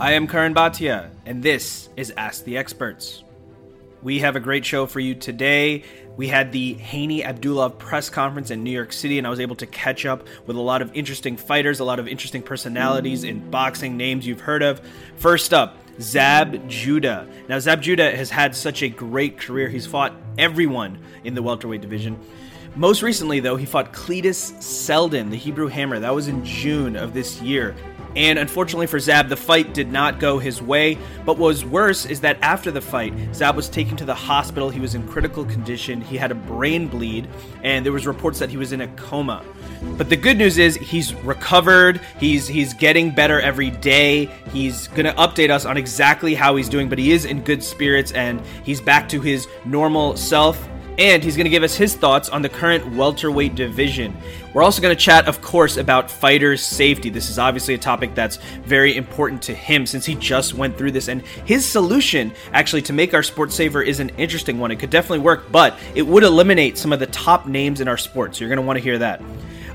I am Karan Bhatia, and this is Ask the Experts. We have a great show for you today. We had the Haney Abdullah press conference in New York City, and I was able to catch up with a lot of interesting fighters, a lot of interesting personalities in boxing, names you've heard of. First up, Zab Judah. Now, Zab Judah has had such a great career. He's fought everyone in the welterweight division. Most recently, though, he fought Cletus Seldon, the Hebrew Hammer. That was in June of this year. And unfortunately for Zab, the fight did not go his way. But what was worse is that after the fight, Zab was taken to the hospital. He was in critical condition. He had a brain bleed, and there was reports that he was in a coma. But the good news is he's recovered. He's he's getting better every day. He's to update us on exactly how he's doing, but he is in good spirits and he's back to his normal self and he's going to give us his thoughts on the current welterweight division. We're also going to chat, of course, about fighters' safety. This is obviously a topic that's very important to him since he just went through this. And his solution, actually, to make our sport safer is an interesting one. It could definitely work, but it would eliminate some of the top names in our sport. So you're going to want to hear that.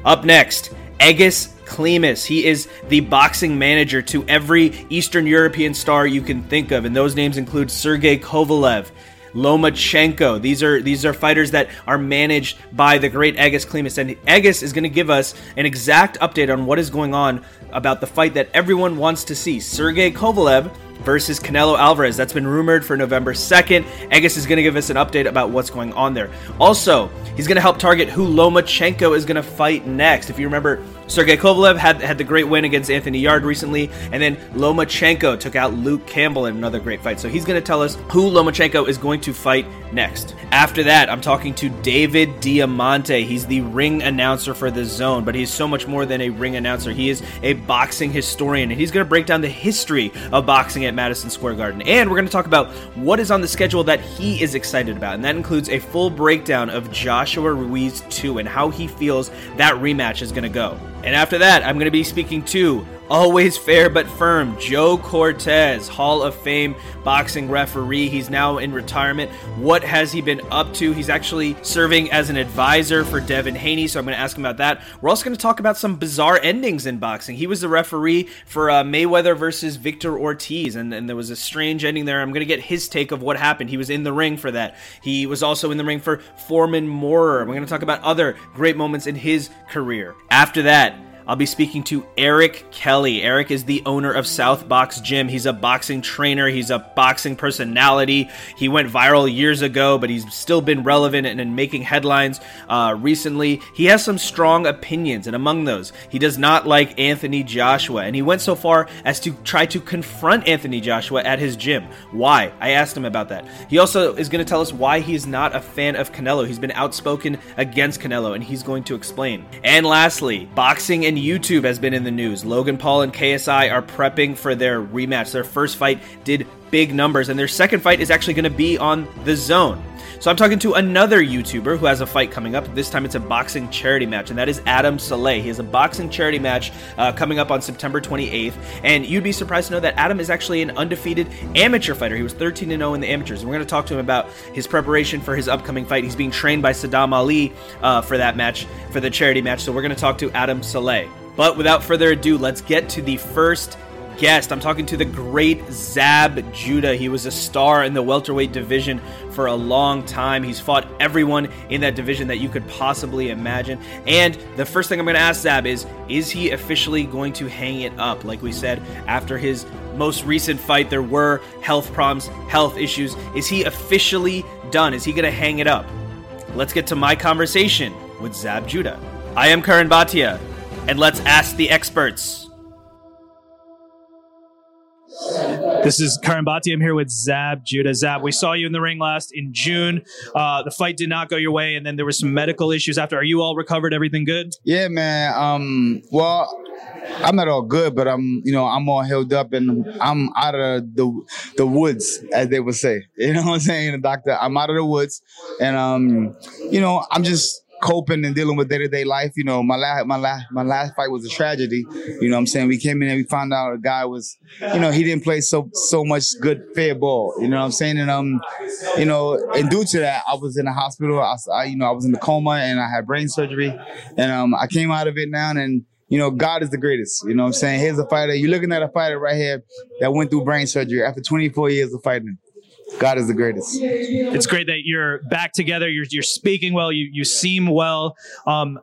Up next, Egis Klimas. He is the boxing manager to every Eastern European star you can think of, and those names include Sergey Kovalev, Lomachenko. These are these are fighters that are managed by the great Egis Klimas, and Egis is going to give us an exact update on what is going on about the fight that everyone wants to see: Sergey Kovalev versus Canelo Alvarez. That's been rumored for November 2nd. Egis is going to give us an update about what's going on there. Also, he's going to help target who Lomachenko is going to fight next. If you remember, Sergey Kovalev had, had the great win against Anthony Yarde recently, and then Lomachenko took out Luke Campbell in another great fight. So he's going to tell us who Lomachenko is going to fight next. After that, I'm talking to David Diamante. He's the ring announcer for the DAZN, but he's so much more than a ring announcer. He is a boxing historian, and he's going to break down the history of boxing at Madison Square Garden. And we're going to talk about what is on the schedule that he is excited about, and that includes a full breakdown of Joshua Ruiz 2 and how he feels that rematch is going to go. And after that, I'm going to be speaking to always fair but firm, Joe Cortez, Hall of Fame boxing referee. He's now in retirement. What has he been up to? He's actually serving as an advisor for Devin Haney, so I'm going to ask him about that. We're also going to talk about some bizarre endings in boxing. He was the referee for uh, Mayweather versus Victor Ortiz, and, and there was a strange ending there. I'm going to get his take of what happened. He was in the ring for that. He was also in the ring for Foreman Moorer. We're going to talk about other great moments in his career. After that, I'll be speaking to Eric Kelly. Eric is the owner of South Box Gym. He's a boxing trainer, he's a boxing personality. He went viral years ago, but he's still been relevant and, making headlines uh, recently. He has some strong opinions, and among those, he does not like Anthony Joshua. And he went so far as to try to confront Anthony Joshua at his gym. Why? I asked him about that. He also is going to tell us why he's not a fan of Canelo. He's been outspoken against Canelo, and he's going to explain. And lastly, boxing and and YouTube has been in the news. Logan Paul and KSI are prepping for their rematch. Their first fight did big numbers, and their second fight is actually going to be on the DAZN. So I'm talking to another YouTuber who has a fight coming up. This time it's a boxing charity match, and that is Adam Saleh. He has a boxing charity match uh, coming up on September 28th, and you'd be surprised to know that Adam is actually an undefeated amateur fighter. He was 13 0 in the amateurs, and we're going to talk to him about his preparation for his upcoming fight. He's being trained by Saddam Ali uh, for that match, for the charity match. So we're going to talk to Adam Saleh. But without further ado, let's get to the first guest. I'm talking to the great Zab Judah. He was a star in the welterweight division for a long time. He's fought everyone in that division that you could possibly imagine. And the first thing I'm going to ask Zab is is he officially going to hang it up? Like we said, after his most recent fight, there were health problems, health issues. Is he officially done? Is he going to hang it up? Let's get to my conversation with Zab Judah. I am Karan Bhatia and let's ask the experts. This is Karan Bhati. I'm here with Zab Judah. Zab, we saw you in the ring last in June. Uh, the fight did not go your way, and then there were some medical issues after. Are you all recovered? Everything good? Yeah, man. Um, well, I'm not all good, but I'm, you know, I'm all held up and I'm out of the the woods, as they would say. You know what I'm saying, doctor? I'm out of the woods, and um, you know, I'm just coping and dealing with day to day life. You know, my last my last my last fight was a tragedy. You know, what I'm saying we came in and we found out a guy was, you know, he didn't play so so much good fair ball. You know what I'm saying? And um, you know, and due to that, I was in the hospital. I, I you know I was in the coma and I had brain surgery, and um, I came out of it now and you know, God is the greatest. You know what I'm saying? Here's a fighter. You're looking at a fighter right here that went through brain surgery after 24 years of fighting. God is the greatest. It's great that you're back together. You're, you're speaking well. You, you seem well. Um,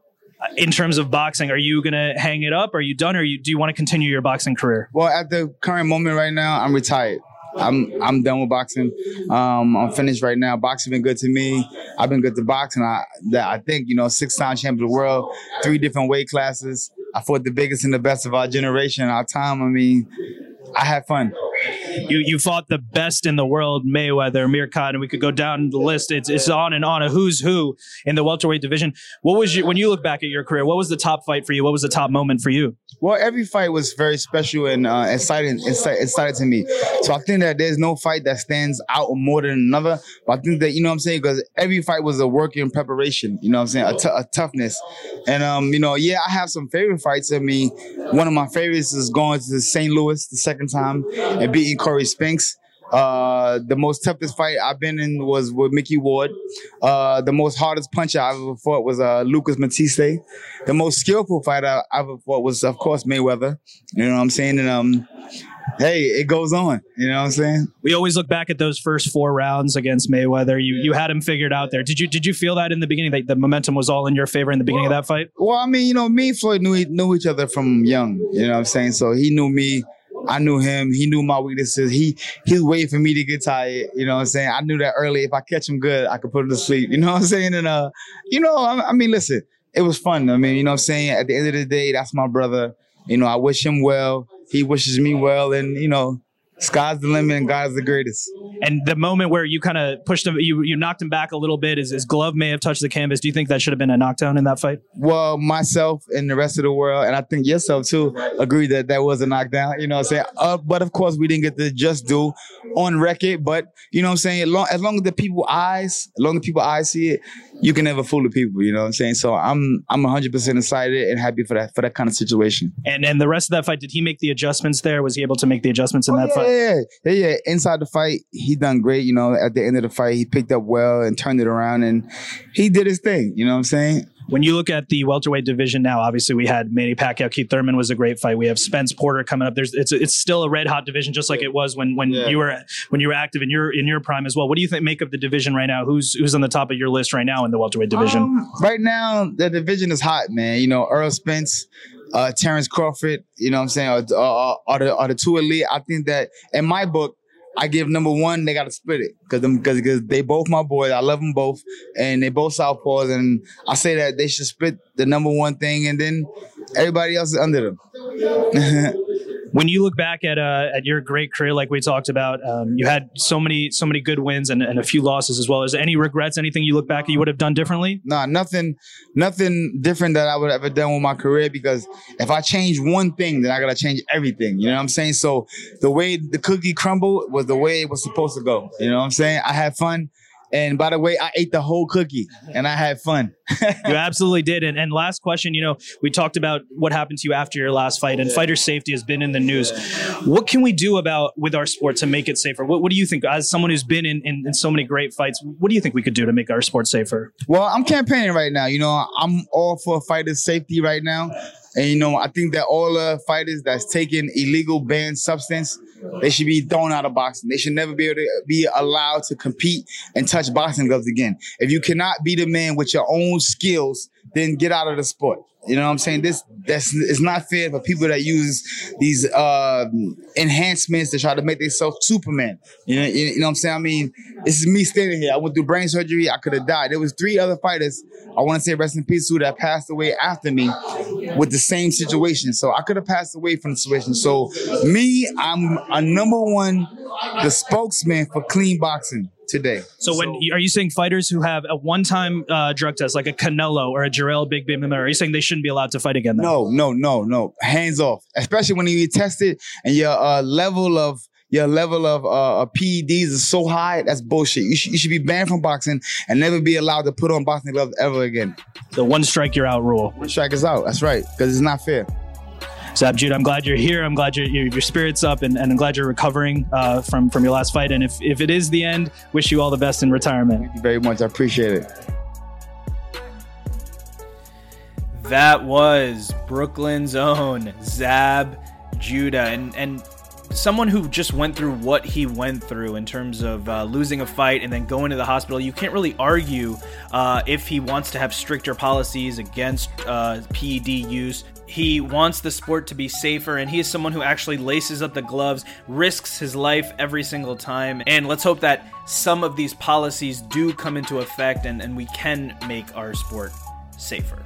in terms of boxing, are you going to hang it up? Are you done? Or you, do you want to continue your boxing career? Well, at the current moment right now, I'm retired. I'm I'm done with boxing. Um, I'm finished right now. Boxing been good to me. I've been good to boxing. I that I think you know six time champion of the world, three different weight classes. I fought the biggest and the best of our generation, our time. I mean, I had fun. You you fought the best in the world, Mayweather, Amir Khan, and we could go down the list. It's it's on and on a who's who in the welterweight division. What was your when you look back at your career? What was the top fight for you? What was the top moment for you? Well, every fight was very special and uh, exciting, exciting to me. So I think that there's no fight that stands out more than another. But I think that you know what I'm saying because every fight was a work in preparation. You know what I'm saying, a, t- a toughness. And um, you know, yeah, I have some favorite fights. I mean, one of my favorites is going to St. Louis the second time and beating Corey Spinks. Uh, the most toughest fight I've been in was with Micky Ward. Uh, the most hardest puncher I've ever fought was uh, Lucas Matthysse. The most skillful fight I've ever fought was, of course, Mayweather. You know what I'm saying? And um, hey, it goes on. You know what I'm saying? We always look back at those first four rounds against Mayweather. You you had him figured out there. Did you did you feel that in the beginning that the momentum was all in your favor in the beginning well, of that fight? Well, I mean, you know, me and Floyd knew knew each other from young. You know what I'm saying? So he knew me I knew him. He knew my weaknesses. He he was waiting for me to get tired. You know what I'm saying? I knew that early. If I catch him good, I could put him to sleep. You know what I'm saying? And uh, you know, I, I mean, listen, it was fun. I mean, you know what I'm saying? At the end of the day, that's my brother. You know, I wish him well. He wishes me well, and you know, sky's the limit and God is the greatest. And the moment where you kind of pushed him, you you knocked him back a little bit. His, his glove may have touched the canvas. Do you think that should have been a knockdown in that fight? Well, myself and the rest of the world, and I think yourself too, agree that that was a knockdown. You know what I'm saying? Uh, but of course, we didn't get the just do on record. But you know what I'm saying? As long as, long as the people eyes, as long as people eyes see it, you can never fool the people. You know what I'm saying? So I'm I'm 100 percent excited and happy for that for that kind of situation. And and the rest of that fight, did he make the adjustments there? Was he able to make the adjustments in oh, that yeah, fight? Yeah, yeah, yeah. Inside the fight, he done great. You know, at the end of the fight, he picked up well and turned it around, and he did his thing. You know what I'm saying? When you look at the welterweight division now, obviously we had Manny Pacquiao, Keith Thurman was a great fight. We have Spence Porter coming up. There's it's it's still a red hot division, just like it was when when yeah. you were when you were active in your in your prime as well. What do you think make of the division right now? Who's who's on the top of your list right now in the welterweight division? Um, right now, the division is hot, man. You know, Errol Spence. Uh, Terrence Crawford, you know what I'm saying, are, are, are, the, are the two elite. I think that in my book, I give number one, they got to split it because because they both my boys. I love them both, and they both southpaws. And I say that they should split the number one thing, and then everybody else is under them. when you look back at uh, at your great career, like we talked about, um, you had so many so many good wins and, and a few losses as well. Is there any regrets? Anything you look back you would have done differently? Nah, nothing, nothing different that I would have ever done with my career. Because if I change one thing, then I gotta change everything. You know what I'm saying? So the way the cookie crumbled was the way it was supposed to go. You know what I'm saying? I had fun. And by the way, I ate the whole cookie and I had fun. you absolutely did. And, and last question, you know, we talked about what happened to you after your last fight, and yeah. fighter safety has been in the news. What can we do about with our sport to make it safer? What, what do you think, as someone who's been in, in, in so many great fights, what do you think we could do to make our sport safer? Well, I'm campaigning right now. You know, I'm all for fighter safety right now. And you know, I think that all the fighters that's taking illegal banned substance, they should be thrown out of boxing. They should never be able to be allowed to compete and touch boxing gloves again. If you cannot be the man with your own skills, then get out of the sport. You know what I'm saying? This that's it's not fair for people that use these uh, enhancements to try to make themselves Superman. You know, you, know what I'm saying? I mean, this is me standing here. I went through brain surgery. I could have died. There was three other fighters. I want to say rest in peace who that passed away after me with the same situation. So I could have passed away from the situation. So me, I'm a number one, the spokesman for clean boxing today. So, when are you saying fighters who have a one-time uh, drug test, like a Canelo or a Jarrell Big Baby Miller, are you saying they shouldn't be allowed to fight again? Then? No, no, no, no. Hands off. Especially when you get tested and your uh, level of your level of uh, PEDs is so high, that's bullshit. You, sh- you should be banned from boxing and never be allowed to put on boxing gloves ever again. The one strike you're out rule. One strike is out. That's right, because it's not fair. Zab Judah, I'm glad you're here. I'm glad your your spirit's up, and, and I'm glad you're recovering uh, from from your last fight. And if if it is the end, wish you all the best in retirement. Thank you very much. I appreciate it. That was Brooklyn's own Zab Judah. And, and someone who just went through what he went through in terms of uh, losing a fight and then going to the hospital, you can't really argue uh, if he wants to have stricter policies against uh, PED use. He wants the sport to be safer, and he is someone who actually laces up the gloves, risks his life every single time. And let's hope that some of these policies do come into effect and, and we can make our sport safer.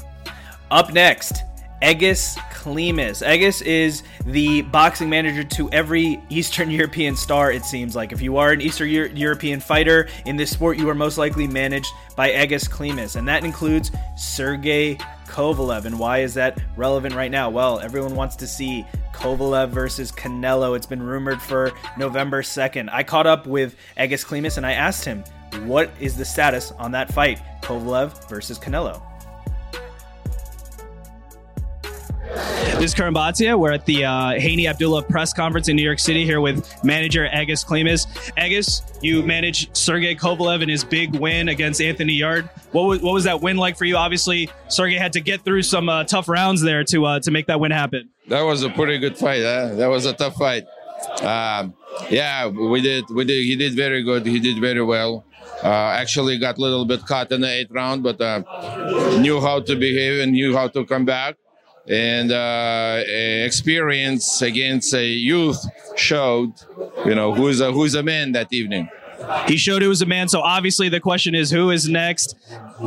Up next, Egis Klimas. Egis is the boxing manager to every Eastern European star, it seems like. If you are an Eastern Euro- European fighter in this sport, you are most likely managed by Egis Klimas, and that includes Sergey Kovalev. And why is that relevant right now? Well, everyone wants to see Kovalev versus Canelo. It's been rumored for November 2nd. I caught up with Egis Klimas and I asked him, what is the status on that fight, Kovalev versus Canelo? This is Karim Bhatia. We're at the uh, Haney Abdullah press conference in New York City here with manager Egis Klimas. Egis, you managed Sergey Kovalev in his big win against Anthony Yarde. What was, what was that win like for you? Obviously, Sergey had to get through some uh, tough rounds there to uh, to make that win happen. That was a pretty good fight. Huh? That was a tough fight. Um, yeah, we did. We did. He did very good. He did very well. Uh, actually, got a little bit caught in the eighth round, but uh, knew how to behave and knew how to come back and uh, experience against a youth showed, you know, who's a who's a man that evening. He showed he was a man. So obviously the question is, who is next?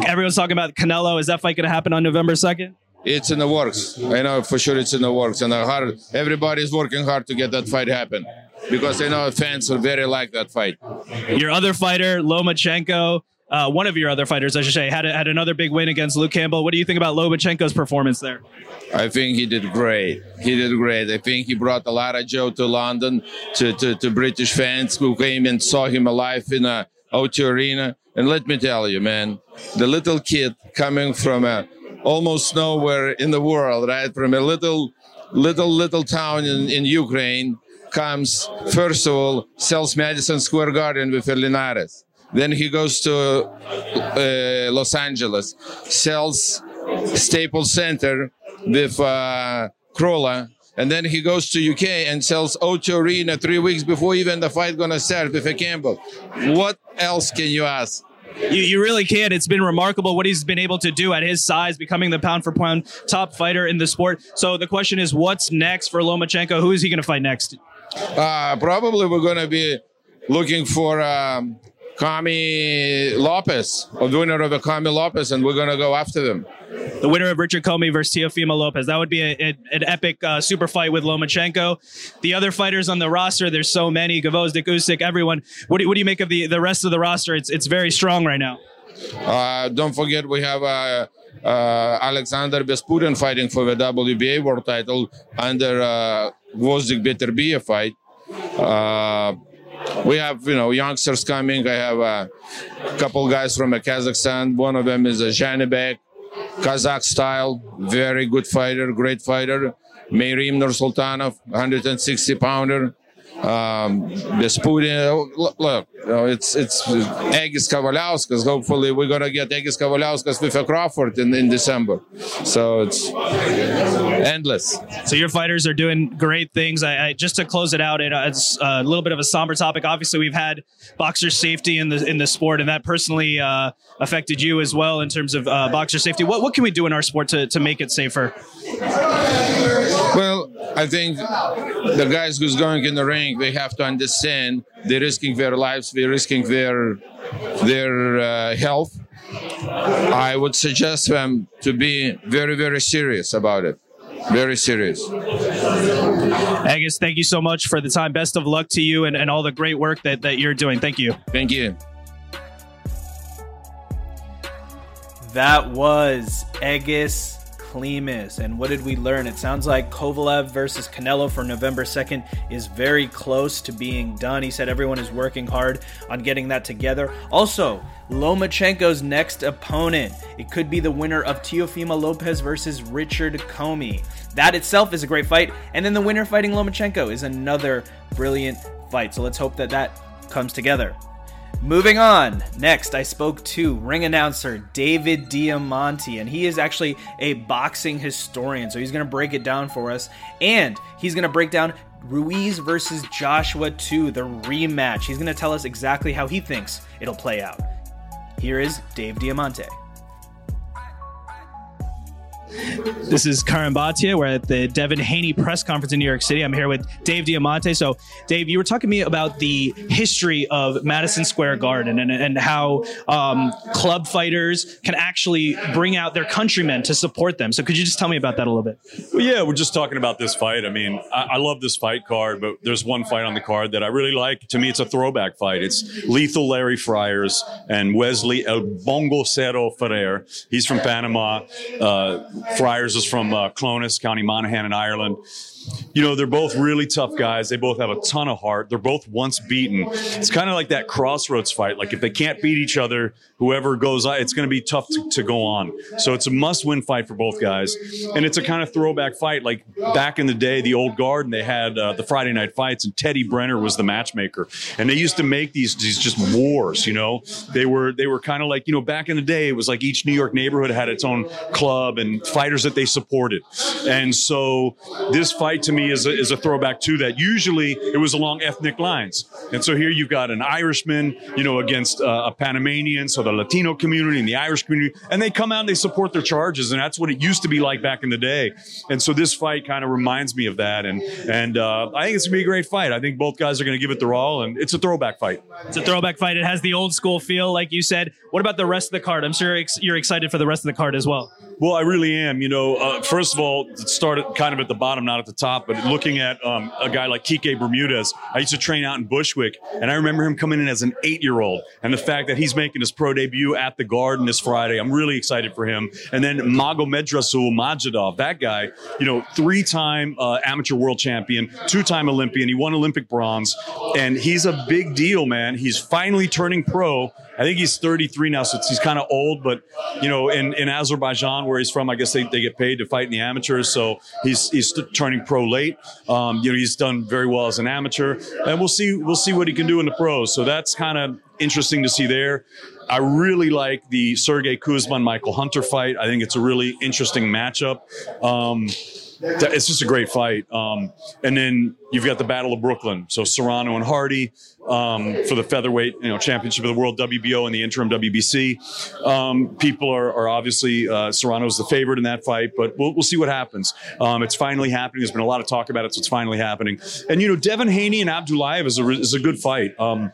Everyone's talking about Canelo. Is that fight going to happen on November second? It's in the works. I know for sure it's in the works, and hard, everybody's working hard to get that fight happen because I know fans are very like that fight. Your other fighter, Lomachenko, uh, one of your other fighters, I should say, had had another big win against Luke Campbell. What do you think about Lomachenko's performance there? I think he did great. He did great. I think he brought a lot of joy to London, to, to, to British fans who came and saw him alive in a O2 Arena. And let me tell you, man, the little kid coming from a, almost nowhere in the world, right? From a little, little, little town in, in Ukraine, comes, first of all, sells Madison Square Garden with Linares then he goes to uh, Los Angeles, sells Staples Center with uh, Crolla, and then he goes to UK and sells O2 Arena three weeks before even the fight gonna start with a Campbell. What else can you ask? You, you really can. It's been remarkable what he's been able to do at his size, becoming the pound for pound top fighter in the sport. So the question is, what's next for Lomachenko? Who is he going to fight next? Uh, probably we're going to be looking for um, Commey Lopez, a winner of a Commey Lopez, and we're going to go after them. The winner of Richard Commey versus Teofimo Lopez. That would be a, a, an epic uh, super fight with Lomachenko. The other fighters on the roster, there's so many. Gvozdyk, Usyk, everyone. What do, what do you make of the, the rest of the roster? It's, it's very strong right now. Uh, don't forget, we have uh, uh, Alexander Besputin fighting for the WBA world title under uh, Gvozdyk Beterbiev fight. Uh, we have you know youngsters coming. I have a couple guys from Kazakhstan. One of them is a Janibek, Kazakh style, very good fighter, great fighter. Meiirim Nursultanov, 160 pounder um, Besputin. Look, you know, it's it's Egis Kavaliauskas. Hopefully, we're gonna get Egis Kavaliauskas with a Crawford in, in December. So it's endless. So your fighters are doing great things. I, I just to close it out, it, uh, it's a little bit of a somber topic. Obviously, we've had boxer safety in the in the sport, and that personally uh, affected you as well in terms of uh, boxer safety. What what can we do in our sport to to make it safer? Well, I think the guys who's going in the ring, they have to understand they're risking their lives, they're risking their their uh, health. I would suggest them to be very, very serious about it. Very serious. Egis, thank you so much for the time. Best of luck to you and, and all the great work that, that you're doing. Thank you. Thank you. That was Egis Klimas. And what did we learn? It sounds like Kovalev versus Canelo for November 2nd is very close to being done. He said everyone is working hard on getting that together. Also, Lomachenko's next opponent. It could be the winner of Teofimo Lopez versus Richard Commey. That itself is a great fight. And then the winner fighting Lomachenko is another brilliant fight. So let's hope that that comes together. Moving on. Next, I spoke to ring announcer David Diamante, and he is actually a boxing historian. So he's going to break it down for us. And he's going to break down Ruiz versus Joshua 2, the rematch. He's going to tell us exactly how he thinks it'll play out. Here is Dave Diamante. This is Karan Bhatia. We're at the Devin Haney press conference in New York City. I'm here with Dave Diamante. So, Dave, you were talking to me about the history of Madison Square Garden and, and how um, club fighters can actually bring out their countrymen to support them. So, could you just tell me about that a little bit? Well, yeah, we're just talking about this fight. I mean, I, I love this fight card, but there's one fight on the card that I really like. To me, it's a throwback fight. It's Lethal Larry Fryers and Wesley El Bongo Cero Ferrer. He's from Panama. Uh, Fryers is from uh, Clones, County Monaghan in Ireland you know, they're both really tough guys. They both have a ton of heart. They're both once beaten. It's kind of like that crossroads fight. Like if they can't beat each other, whoever goes, it's going to be tough to, to, go on. So it's a must-win fight for both guys, and it's a kind of throwback fight. Like back in the day, the old guard, and they had uh, the Friday night fights, and Teddy Brenner was the matchmaker, and they used to make these these just wars. You know, they were they were kind of like you know back in the day, it was like each New York neighborhood had its own club and fighters that they supported, and so this fight to me is a, is a throwback to that. Usually it was along ethnic lines. And so here you've got an Irishman, you know, against uh, a Panamanian, so the Latino community and the Irish community, and they come out and they support their charges. And that's what it used to be like back in the day. And so this fight kind of reminds me of that. And, and uh, I think it's going to be a great fight. I think both guys are going to give it their all, and it's a throwback fight. It's a throwback fight. It has the old school feel, like you said. What about the rest of the card? I'm sure you're excited for the rest of the card as well. Well, I really am. You know, uh, first of all, it started kind of at the bottom, not at the top, but looking at um, a guy like Kike Bermudez, I used to train out in Bushwick, and I remember him coming in as an eight year old. And the fact that he's making his pro debut at the Garden this Friday, I'm really excited for him. And then Magomedrasul Majidov, that guy, you know, three time uh, amateur world champion, two time Olympian. He won Olympic bronze, and he's a big deal, man. He's finally turning pro I think he's 33 now, so he's kind of old. But you know, in, in Azerbaijan, where he's from, I guess they, they get paid to fight in the amateurs. So he's he's turning pro late. Um, you know, he's done very well as an amateur, and we'll see we'll see what he can do in the pros. So that's kind of interesting to see there. I really like the Sergey Kuzmin and Michael Hunter fight. I think it's a really interesting matchup. Um, it's just a great fight. Um, and then you've got the Battle of Brooklyn. So Serrano and Hardy um, for the featherweight, you know, championship of the world, WBO and the interim WBC. Um, people are, are obviously uh, Serrano's the favorite in that fight, but we'll, we'll see what happens. Um, it's finally happening. There's been a lot of talk about it, so it's finally happening. And you know, Devin Haney and Abdullayev is a is a good fight. Um,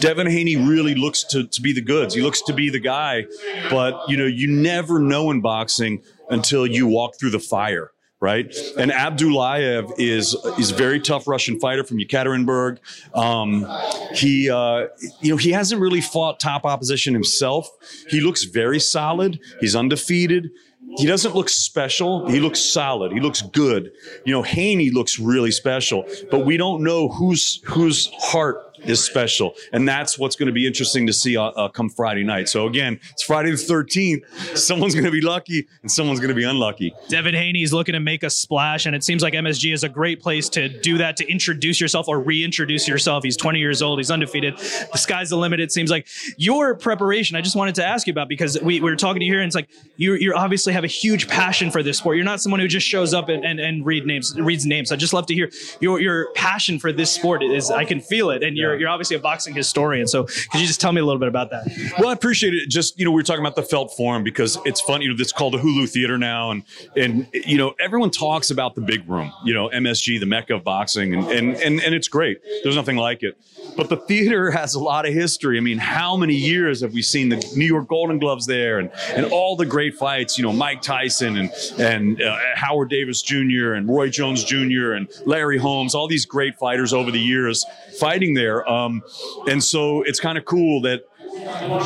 Devin Haney really looks to, to be the goods. He looks to be the guy, but you know, you never know in boxing until you walk through the fire right? And Abdullayev is is a very tough Russian fighter from Yekaterinburg. Um, he, uh, you know, he hasn't really fought top opposition himself. He looks very solid. He's undefeated. He doesn't look special. He looks solid. He looks good. You know, Haney looks really special, but we don't know whose whose heart is special. And that's what's going to be interesting to see uh, uh, come Friday night. So again, it's Friday the 13th. Someone's going to be lucky and someone's going to be unlucky. Devin Haney is looking to make a splash, and it seems like MSG is a great place to do that, to introduce yourself or reintroduce yourself. He's 20 years old. He's undefeated. The sky's the limit, it seems like. Your preparation, I just wanted to ask you about because we, we were talking to you here, and it's like you you obviously have a huge passion for this sport. You're not someone who just shows up and, and, and read names, reads names. I just love to hear your, your passion for this sport is I can feel it. And you're, you're obviously a boxing historian. So could you just tell me a little bit about that? Well, I appreciate it. Just, you know, we were talking about the Felt Forum because it's fun. You know, it's called the Hulu Theater now. And, and, you know, everyone talks about the big room, you know, MSG, the mecca of boxing. And, and, and, and it's great. There's nothing like it. But the theater has a lot of history. I mean, how many years have we seen the New York Golden Gloves there and, and all the great fights, you know, Mike Tyson and, and uh, Howard Davis Jr. and Roy Jones Jr. and Larry Holmes, all these great fighters over the years fighting there. Um, and so it's kind of cool that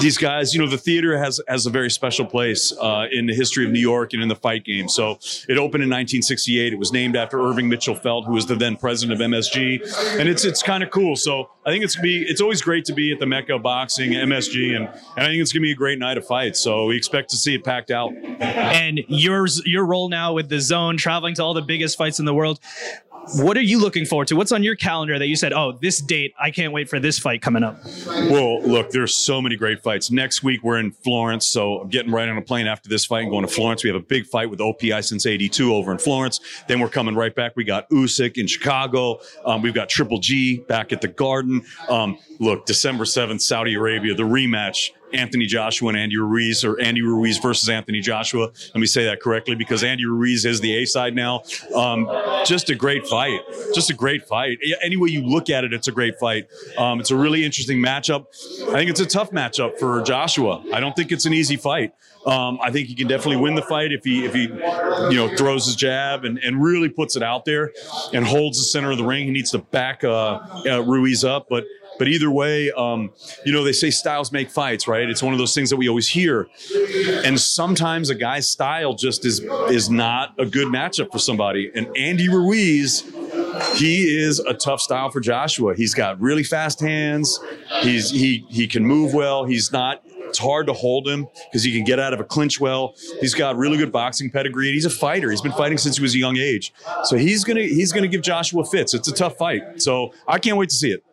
these guys, you know, the theater has has a very special place uh, in the history of New York and in the fight game. So it opened in 1968. It was named after Irving Mitchell Felt, who was the then president of MSG, and it's it's kind of cool. So I think it's be it's always great to be at the Mecca Boxing, MSG, and, and I think it's gonna be a great night of fights. So we expect to see it packed out. And yours your role now with the DAZN, traveling to all the biggest fights in the world what are you looking forward to? What's on your calendar that you said, oh, this date, I can't wait for this fight coming up? Well, look, there's so many great fights. Next week we're in Florence, so I'm getting right on a plane after this fight and going to Florence. We have a big fight with OPI since '82 over in Florence. Then we're coming right back. We got Usyk in Chicago. Um, we've got Triple G back at the Garden. Um, look, December 7th, Saudi Arabia, the rematch. Anthony Joshua and Andy Ruiz, or Andy Ruiz versus Anthony Joshua. Let me say that correctly because Andy Ruiz is the A side now. Um, just a great fight. Just a great fight. Any way you look at it, it's a great fight. Um, it's a really interesting matchup. I think it's a tough matchup for Joshua. I don't think it's an easy fight. Um, I think he can definitely win the fight if he if he you know throws his jab and, and really puts it out there and holds the center of the ring. He needs to back uh, uh, Ruiz up, but but either way, um, you know, they say styles make fights, right? It's one of those things that we always hear. And sometimes a guy's style just is is not a good matchup for somebody. And Andy Ruiz, he is a tough style for Joshua. He's got really fast hands. He's he he can move well. He's not it's hard to hold him because he can get out of a clinch well. He's got really good boxing pedigree and he's a fighter. He's been fighting since he was a young age. So he's gonna he's gonna give Joshua fits. It's a tough fight. So I can't wait to see it.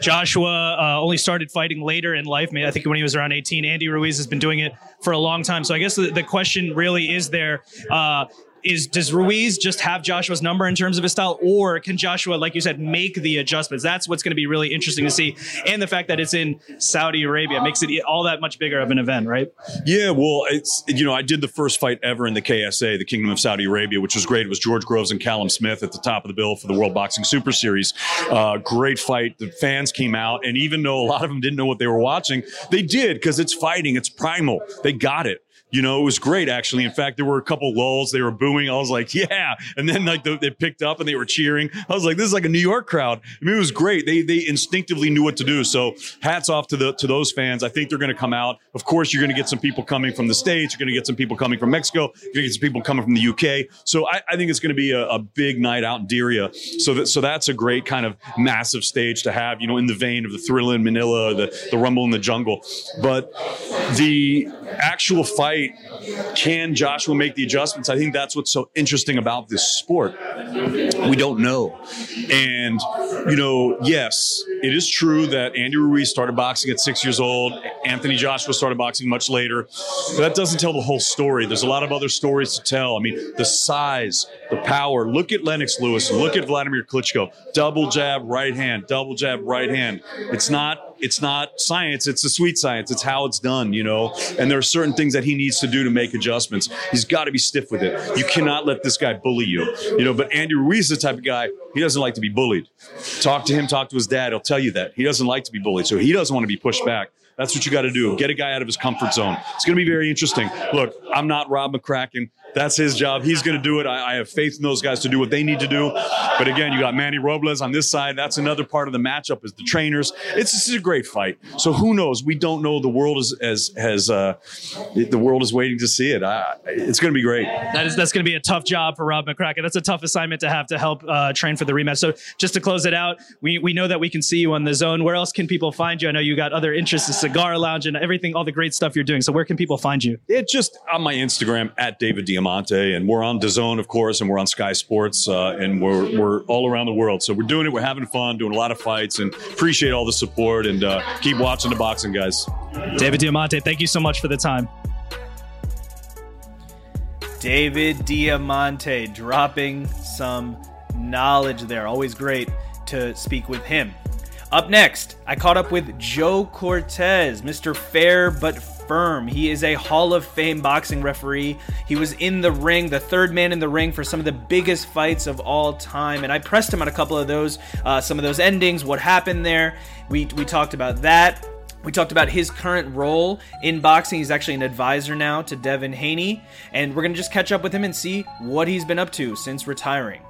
Joshua uh, only started fighting later in life. I think when he was around 18. Andy Ruiz has been doing it for a long time. So I guess the, the question really is there. Uh, is does Ruiz just have Joshua's number in terms of his style, or can Joshua, like you said, make the adjustments? That's what's going to be really interesting to see, and the fact that it's in Saudi Arabia makes it all that much bigger of an event, right? Yeah, well, it's you know I did the first fight ever in the KSA, the Kingdom of Saudi Arabia, which was great. It was George Groves and Callum Smith at the top of the bill for the World Boxing Super Series. Uh, great fight. The fans came out, and even though a lot of them didn't know what they were watching, they did because it's fighting. It's primal. They got it you know, it was great actually. In fact, there were a couple lulls. They were booing. I was like, yeah. And then like the, they picked up and they were cheering. I was like, this is like a New York crowd. I mean, it was great. They they instinctively knew what to do. So hats off to the to those fans. I think they're going to come out. Of course, you're going to get some people coming from the states. You're going to get some people coming from Mexico. You're going to get some people coming from the UK. So I, I think it's going to be a, a, big night out in Diriyah. So that so that's a great kind of massive stage to have. You know, in the vein of the Thrilla in Manila, the the Rumble in the Jungle. But the actual fight can Joshua make the adjustments? I think that's what's so interesting about this sport. We don't know. And, you know, yes, it is true that Andy Ruiz started boxing at six years old. Anthony Joshua started boxing much later. But that doesn't tell the whole story. There's a lot of other stories to tell. I mean, the size, the power. Look at Lennox Lewis. Look at Vladimir Klitschko. Double jab, right hand. Double jab, right hand. It's not it's not science it's a sweet science it's how it's done you know and there are certain things that he needs to do to make adjustments he's got to be stiff with it you cannot let this guy bully you you know but andy ruiz is the type of guy he doesn't like to be bullied talk to him talk to his dad he'll tell you that he doesn't like to be bullied so he doesn't want to be pushed back that's what you got to do. Get a guy out of his comfort zone. It's going to be very interesting. Look, I'm not Rob McCracken. That's his job. He's going to do it. I, I, have faith in those guys to do what they need to do. But again, you got Manny Robles on this side. That's another part of the matchup is the trainers. It's this is a great fight. So who knows? We don't know. The world is as has uh, the world is waiting to see it. I, it's going to be great. That is that's going to be a tough job for Rob McCracken. That's a tough assignment to have to help uh, train for the rematch. So just to close it out, we we know that we can see you on the DAZN. Where else can people find you? I know you got other interests, the cigar lounge and everything, all the great stuff you're doing. So where can people find you? It just on my Instagram at David Diamante, and we're on DAZN, of course, and we're on Sky Sports, uh, and we're we're all around the world. So we're doing it. We're having fun, doing a lot of fights, and appreciate all the support. And uh, keep watching the boxing, guys. David Diamante, thank you so much for the time. David Diamante dropping some knowledge there. Always great to speak with him. Up next, I caught up with Joe Cortez, Mr. Fair but Firm. He is a Hall of Fame boxing referee. He was in the ring, the third man in the ring for some of the biggest fights of all time. And I pressed him on a couple of those, uh, some of those endings, what happened there. We, we talked about that. We talked about his current role in boxing. He's actually an advisor now to Devin Haney. And we're going to just catch up with him and see what he's been up to since retiring.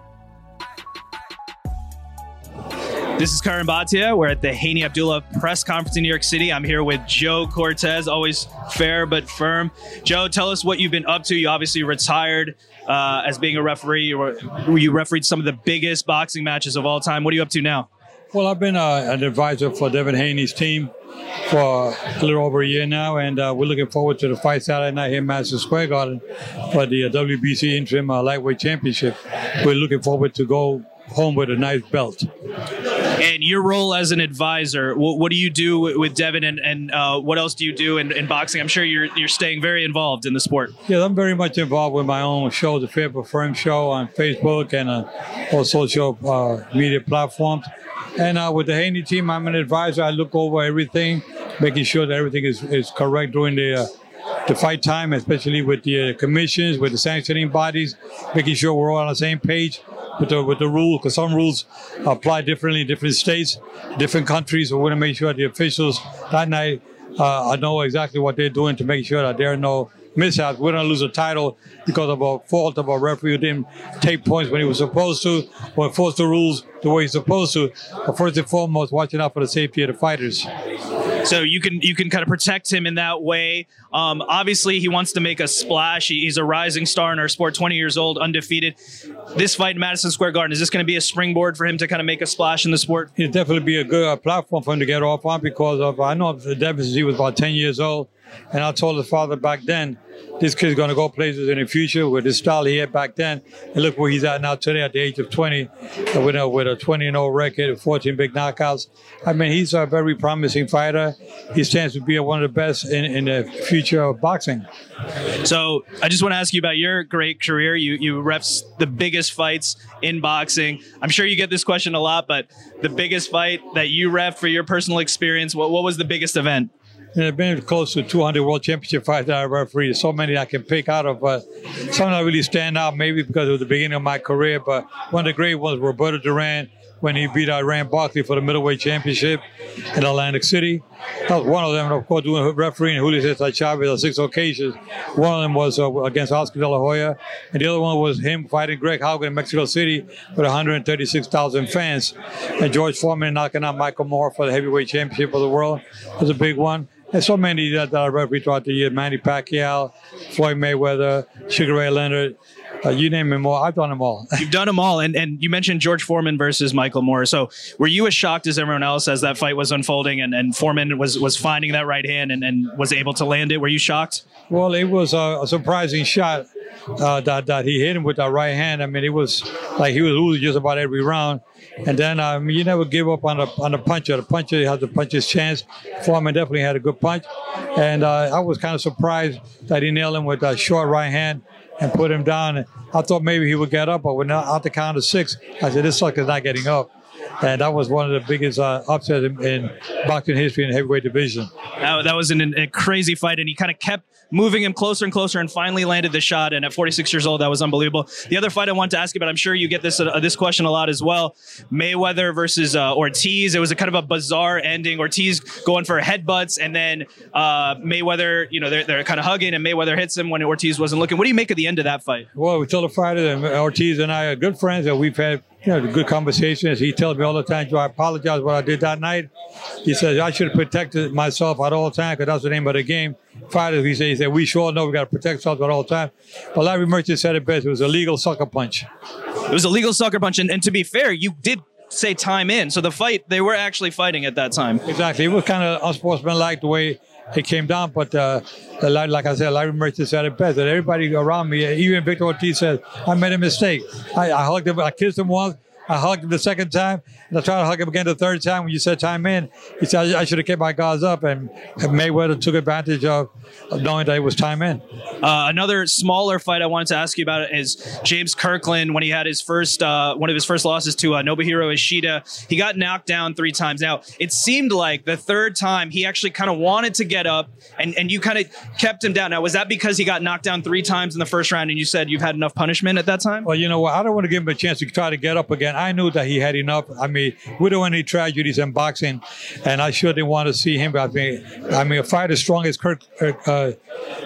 This is Karim Bhatia. We're at the Haney Abdullah press conference in New York City. I'm here with Joe Cortez, always fair but firm. Joe, tell us what you've been up to. You obviously retired uh, as being a referee. You, you refereed some of the biggest boxing matches of all time. What are you up to now? Well, I've been uh, an advisor for Devin Haney's team for a little over a year now, and uh, we're looking forward to the fight Saturday night here in Madison Square Garden for the uh, WBC Interim uh, Lightweight Championship. We're looking forward to go home with a nice belt. And your role as an advisor, what, what do you do with, with Devin, and, and uh, what else do you do in, in, boxing? I'm sure you're you're staying very involved in the sport. Yeah, I'm very much involved with my own show, the Fair Firm Show, on Facebook and uh, all social uh, media platforms. And uh, with the Haney team, I'm an advisor. I look over everything, making sure that everything is, is correct during the uh, the fight time, especially with the uh, commissions, with the sanctioning bodies, making sure we're all on the same page with the with the rule because some rules apply differently in different states, different countries. We want to make sure the officials that night uh, know exactly what they're doing to make sure that there are no mishaps. We're going to lose a title because of a fault of a referee who didn't take points when he was supposed to, or enforce the rules the way he's supposed to. But first and foremost, watching out for the safety of the fighters. So you can you can kind of protect him in that way. Um, obviously, he wants to make a splash. He's a rising star in our sport, 20 years old, undefeated. This fight in Madison Square Garden is this going to be a springboard for him to kind of make a splash in the sport? It'd definitely be a good uh, platform for him to get off on because of I know the Devin he was about 10 years old, and I told the father back then this kid's going to go places in the future with the style he had back then. And look where he's at now today at the age of 20 uh, with a, with a 20 0 record, 14 big knockouts. I mean, he's a very promising fighter. He stands to be one of the best in, in the future of boxing. So I just want to ask you about your great career. You you refs the biggest fights in boxing. I'm sure you get this question a lot, but the biggest fight that you ref for your personal experience, what, what was the biggest event? And I've been close to 200 World Championship fights that I refereed. So many I can pick out of, but some that really stand out maybe because it was the beginning of my career. But one of the great ones, Roberto Duran, when he beat Iran Barkley for the middleweight championship in Atlantic City. Was one of them, of course, doing refereeing Julio Cesar Chavez on six occasions. One of them was uh, against Oscar De La Hoya, and the other one was him fighting Greg Haugen in Mexico City with 136,000 fans. And George Foreman knocking out Michael Moorer for the heavyweight championship of the world was a big one. There's so many that, that I refereed throughout the year. Manny Pacquiao, Floyd Mayweather, Sugar Ray Leonard. Uh, you name them all. I've done them all. You've done them all, and and you mentioned George Foreman versus Michael Moorer. So were you as shocked as everyone else as that fight was unfolding, and, and Foreman was was finding that right hand and, and was able to land it? Were you shocked? Well, it was a, a surprising shot uh, that that he hit him with that right hand. I mean, it was like he was losing just about every round. And then um, you never give up on the on the puncher. The puncher has the puncher's chance. Foreman definitely had a good punch, and uh, I was kind of surprised that he nailed him with a short right hand and put him down. I thought maybe he would get up, but when out the count of six, I said this sucker's not getting up and that was one of the biggest uh, upsets in, in, boxing history in the heavyweight division. That, that was an, a crazy fight, and he kind of kept moving him closer and closer, and finally landed the shot. And at 46 years old, that was unbelievable. The other fight I want to ask you about, I'm sure you get this uh, this question a lot as well. Mayweather versus uh, Ortiz. It was a kind of a bizarre ending. Ortiz going for headbutts, and then uh, Mayweather, you know, they're, they're kind of hugging, and Mayweather hits him when Ortiz wasn't looking. What do you make of the end of that fight? Well, we told the fighter, and Ortiz and I are good friends, and we've had you know, good conversations. He tells me all the time, Joe, I apologize what I did that night. He says, I should have protected myself at all times because that's the name of the game. Fighters, he said, he said we sure know we got to protect ourselves at all times. But Larry Merchant said it best. It was a legal sucker punch. It was a legal sucker punch. And, and to be fair, you did say time in. So the fight, they were actually fighting at that time. Exactly. It was kind of unsportsmanlike the way it came down. But uh, like I said, Larry Merchant said it best. That everybody around me, even Victor Ortiz said, I made a mistake. I, I hugged him, I kissed him once. I hugged him the second time, and I tried to hug him again the third time when you said time in. He said I, should have kept my guards up, and Mayweather took advantage of, of knowing that it was time in. Uh, another smaller fight I wanted to ask you about is James Kirkland when he had his first uh, one of his first losses to uh, Nobuhiro Ishida. He got knocked down three times. Now it seemed like the third time he actually kind of wanted to get up, and and you kind of kept him down. Now was that because he got knocked down three times in the first round, and you said you've had enough punishment at that time? Well, you know what? I don't want to give him a chance to try to get up again. I knew that he had enough. I mean, we don't want any tragedies in boxing, and I sure didn't want to see him. I mean, I mean, a fight as strong as Kirk, uh,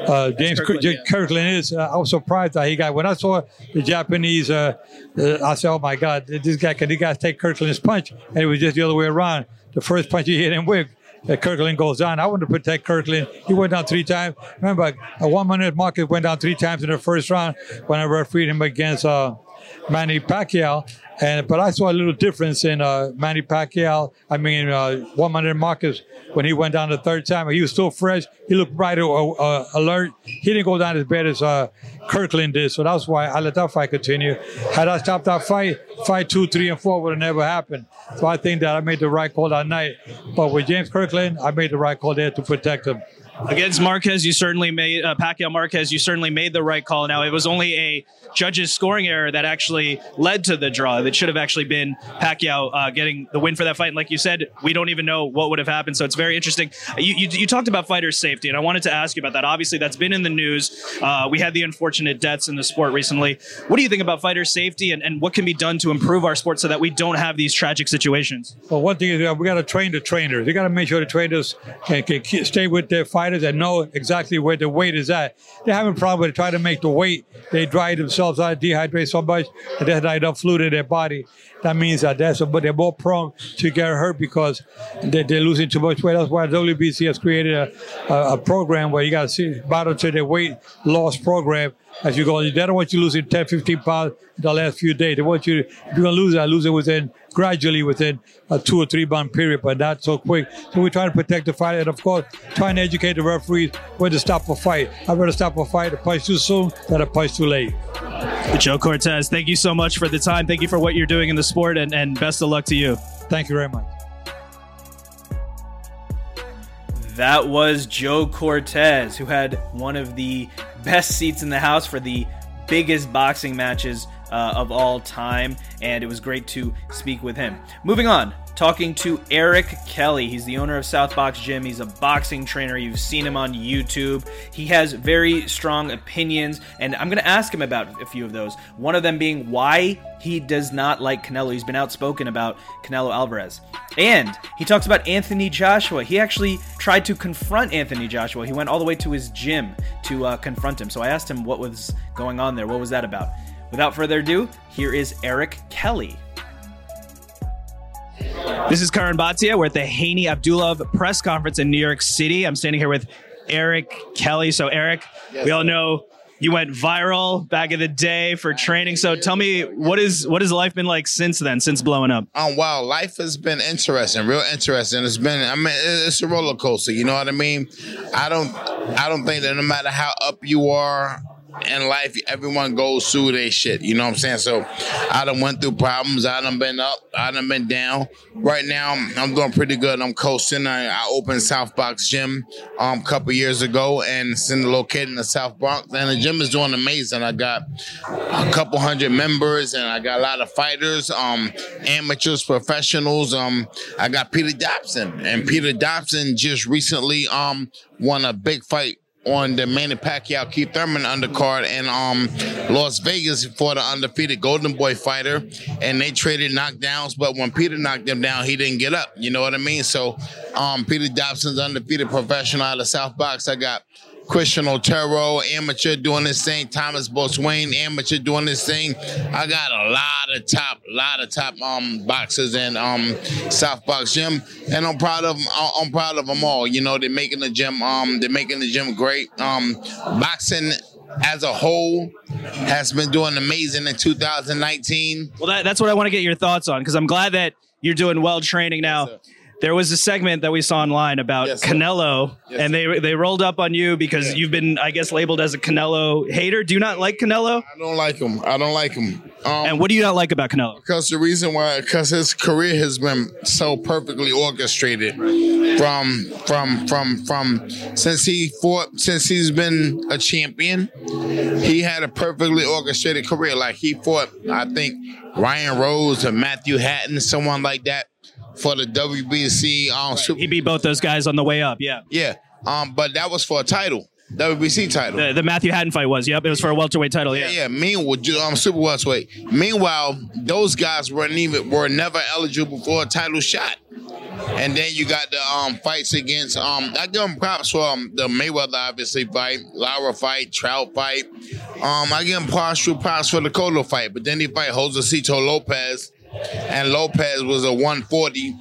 uh, James Kirkland, yeah. Kirkland is, uh, I was surprised that he got. When I saw the Japanese, uh, uh, I said, "Oh my God, this guy can these guys take Kirkland's punch?" And it was just the other way around. The first punch he hit him with, Kirkland goes down. I want to protect Kirkland. He went down three times. Remember, a Juan Manuel Marquez went down three times in the first round when I refereed him against uh, Manny Pacquiao. And but I saw a little difference in uh, Manny Pacquiao. I mean, uh, Juan Manuel Marquez when he went down the third time, he was still fresh. He looked brighter, uh, uh, alert. He didn't go down as bad as uh, Kirkland did, so that's why I let that fight continue. Had I stopped that fight, fight two, three, and four would have never happened. So I think that I made the right call that night. But with James Kirkland, I made the right call there to protect him. Against Marquez, you certainly made uh, Pacquiao Marquez. You certainly made the right call. Now it was only a judge's scoring error that actually led to the draw. That should have actually been Pacquiao uh, getting the win for that fight. And like you said, we don't even know what would have happened. So it's very interesting. You, you, you talked about fighters' safety, and I wanted to ask you about that. Obviously, that's been in the news. Uh, we had the unfortunate deaths in the sport recently. What do you think about fighter safety, and, and what can be done to improve our sport so that we don't have these tragic situations? Well, one thing is uh, we got to train the trainers. We got to make sure the trainers can, can stay with their fighters and know exactly where the weight is at. They're having a problem with trying to make the weight. They dry themselves out, dehydrate so much, and there's not enough fluid in their body. That means that that's but they're more prone to get hurt because they, they're losing too much weight. That's why WBC has created a, a, a program where you got to see monitor their weight loss program as you go. on, They don't want you losing 10, 15 pounds the last few days. They want you, if you're going to lose that, lose it within, gradually within a two or three month period, but not so quick. So we're trying to protect the fight and, of course, trying to educate the referees when to stop a fight. I'd rather stop a fight a punch too soon than a punch too late. Joe Cortez, thank you so much for the time. Thank you for what you're doing in the sport, and, and best of luck to you. Thank you very much. That was Joe Cortez, who had one of the best seats in the house for the biggest boxing matches uh, of all time, and it was great to speak with him. Moving on, talking to Eric Kelly. He's the owner of South Box Gym. He's a boxing trainer. You've seen him on YouTube. He has very strong opinions, and I'm going to ask him about a few of those. One of them being why he does not like Canelo. He's been outspoken about Canelo Alvarez. And he talks about Anthony Joshua. He actually tried to confront Anthony Joshua. He went all the way to his gym to uh, confront him. So I asked him what was going on there. What was that about? Without further ado, here is Eric Kelly. This is Karan Bhatia. We're at the Haney Abdulov press conference in New York City. I'm standing here with Eric Kelly. So, Eric, we all know you went viral back in the day for training. So, tell me what is what has life been like since then, since blowing up? Um, wow, life has been interesting, real interesting. It's been, I mean, it's a roller coaster. You know what I mean? I don't, I don't think that no matter how up you are in life, everyone goes through their shit. You know what I'm saying? So, I done went through problems. I done been up. I done been down. Right now, I'm doing pretty good. I'm coasting. I, I opened South Box Gym um, a couple years ago, and it's in, located in the South Bronx. And the gym is doing amazing. I got a couple hundred members, and I got a lot of fighters, um, amateurs, professionals. Um, I got Peter Dobson, and Peter Dobson just recently um won a big fight on the Manny Pacquiao Keith Thurman undercard in um Las Vegas for the undefeated Golden Boy fighter, and they traded knockdowns. But when Peter knocked him down, he didn't get up. You know what I mean? So, um, Peter Dobson's undefeated professional out of South Box. I got Christian Otero, amateur doing this thing. Thomas Boswain, amateur doing this thing. I got a lot of top, lot of top um boxers in um South Box Gym, and I'm proud of I'm proud of them all. You know, they're making the gym um they're making the gym great. Um, boxing as a whole has been doing amazing in 2019. Well, that, that's what I want to get your thoughts on because I'm glad that you're doing well training now. sir. There was a segment that we saw online about Yes. Canelo, Yes, and they they rolled up on you because Yeah. you've been, I guess, labeled as a Canelo hater. Do you not like Canelo? I don't like him. I don't like him. Um, And what do you not like about Canelo? Because the reason why, because his career has been so perfectly orchestrated from from from from since he fought, since he's been a champion, he had a perfectly orchestrated career. Like he fought, I think Ryan Rhodes or Matthew Hatton, someone like that, for the WBC um, Super. He beat both those guys on the way up. Yeah, Yeah, um, but that was for a title, WBC title. the, the Matthew Hatton fight was. Yep, it was for a welterweight title. Yeah. Yeah, yeah. Meanwhile, um, super welterweight. Meanwhile, those guys weren't even were never eligible for a title shot. And then you got the um fights against um I give them props for um, the Mayweather obviously fight, Lara fight, Trout fight. Um I give them partial props for the Cotto fight, but then he fight Josecito Lopez, and Lopez was a 140,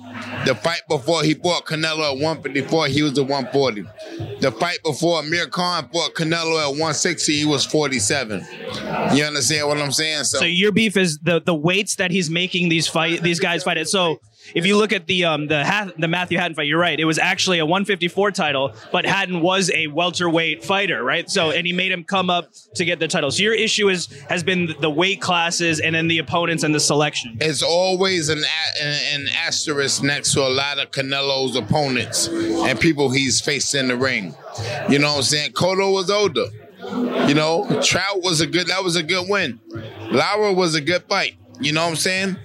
The fight before he fought Canelo at 154, he was a 140. The fight before Amir Khan fought Canelo at 160, he was 47. You understand what I'm saying? So, So your beef is the the weights that he's making these fight these guys fight at. So if you look at the um the Ha- the Matthew Hatton fight, you're right. It was actually a 154 title, but Hatton was a welterweight fighter, right? So and he made him come up to get the title. So your issue is has been the weight classes and then the opponents and the selection. It's always an, a- an asterisk next to a lot of Canelo's opponents and people he's faced in the ring. You know what I'm saying? Cotto was older. You know, Trout was a good. That was a good win. Lara was a good fight. You know what I'm saying?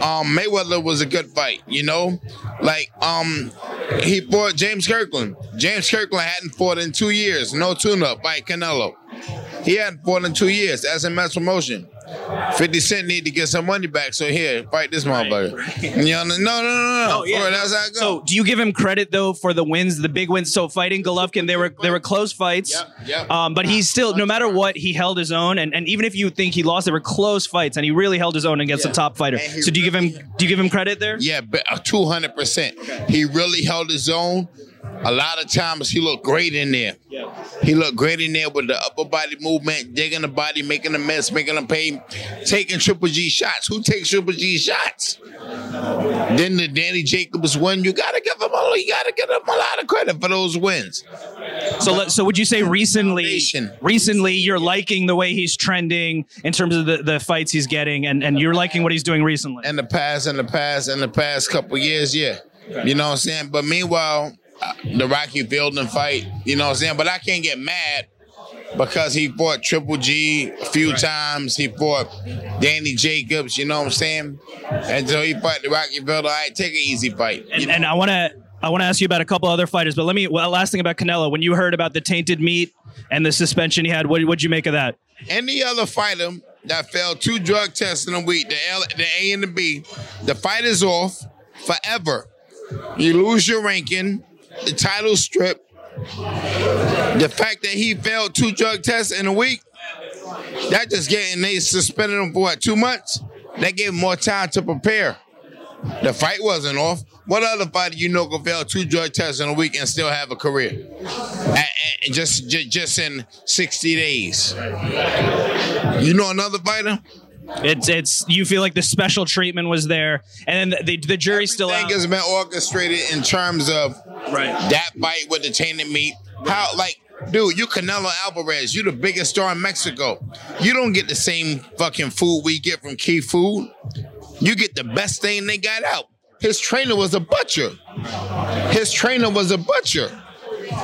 Um, Mayweather was a good fight. You know, like um, he fought James Kirkland. James Kirkland hadn't fought in two years. No tune-up fight Canelo. He hadn't fought in two years. That's a mass promotion. 50 Cent need to get some money back. So here, fight this motherfucker. You know, no, no, no, no. Oh, yeah. For that's how it goes. So do you give him credit though for the wins, the big wins? So fighting Golovkin, they were they were close fights. Yep, yep. Um, but he's still, no matter what, he held his own, and, and even if you think he lost, they were close fights, and he really held his own against Yeah. a top fighter. So do you give him do you give him credit there? Yeah, two hundred percent. He really held his own. A lot of times he looked great in there. He looked great in there with the upper body movement, digging the body, making a mess, making a pain, taking Triple G shots. Who takes Triple G shots? Then the Danny Jacobs win. You gotta give him a, you gotta give him a lot of credit for those wins. So let, so would you say recently recently you're liking the way he's trending in terms of the, the fights he's getting, and, and you're liking what he's doing recently? in the past, in the past, in the past couple years, yeah. You know what I'm saying? But meanwhile, the Rocky Fielding fight, you know what I'm saying? But I can't get mad because he fought Triple G a few times. He fought Danny Jacobs, you know what I'm saying? And so he fought the Rocky Fielding. Right, take an easy fight. you and, know? and I want to I want to ask you about a couple other fighters, but let me well, last thing about Canelo. When you heard about the tainted meat and the suspension he had, what what'd you make of that? Any other fighter that failed two drug tests in a week, the L, the A and the B, the fight is off forever. You lose your ranking, the title strip. The fact that he failed two drug tests in a week, that just getting they suspended him for what two months. That gave him more time to prepare. The fight wasn't off. What other fighter you know can fail two drug tests in a week and still have a career? A- a- just, just, just in 60 days. You know another fighter? It's it's you feel like the special treatment was there, and then the the, jury's still Everything out. has been orchestrated in terms of Right. that fight with the tainted meat. How like, dude, you Canelo Alvarez, you the biggest star in Mexico. You don't get the same fucking food we get from Key Food. You get the best thing they got out. His trainer was a butcher. His trainer was a butcher.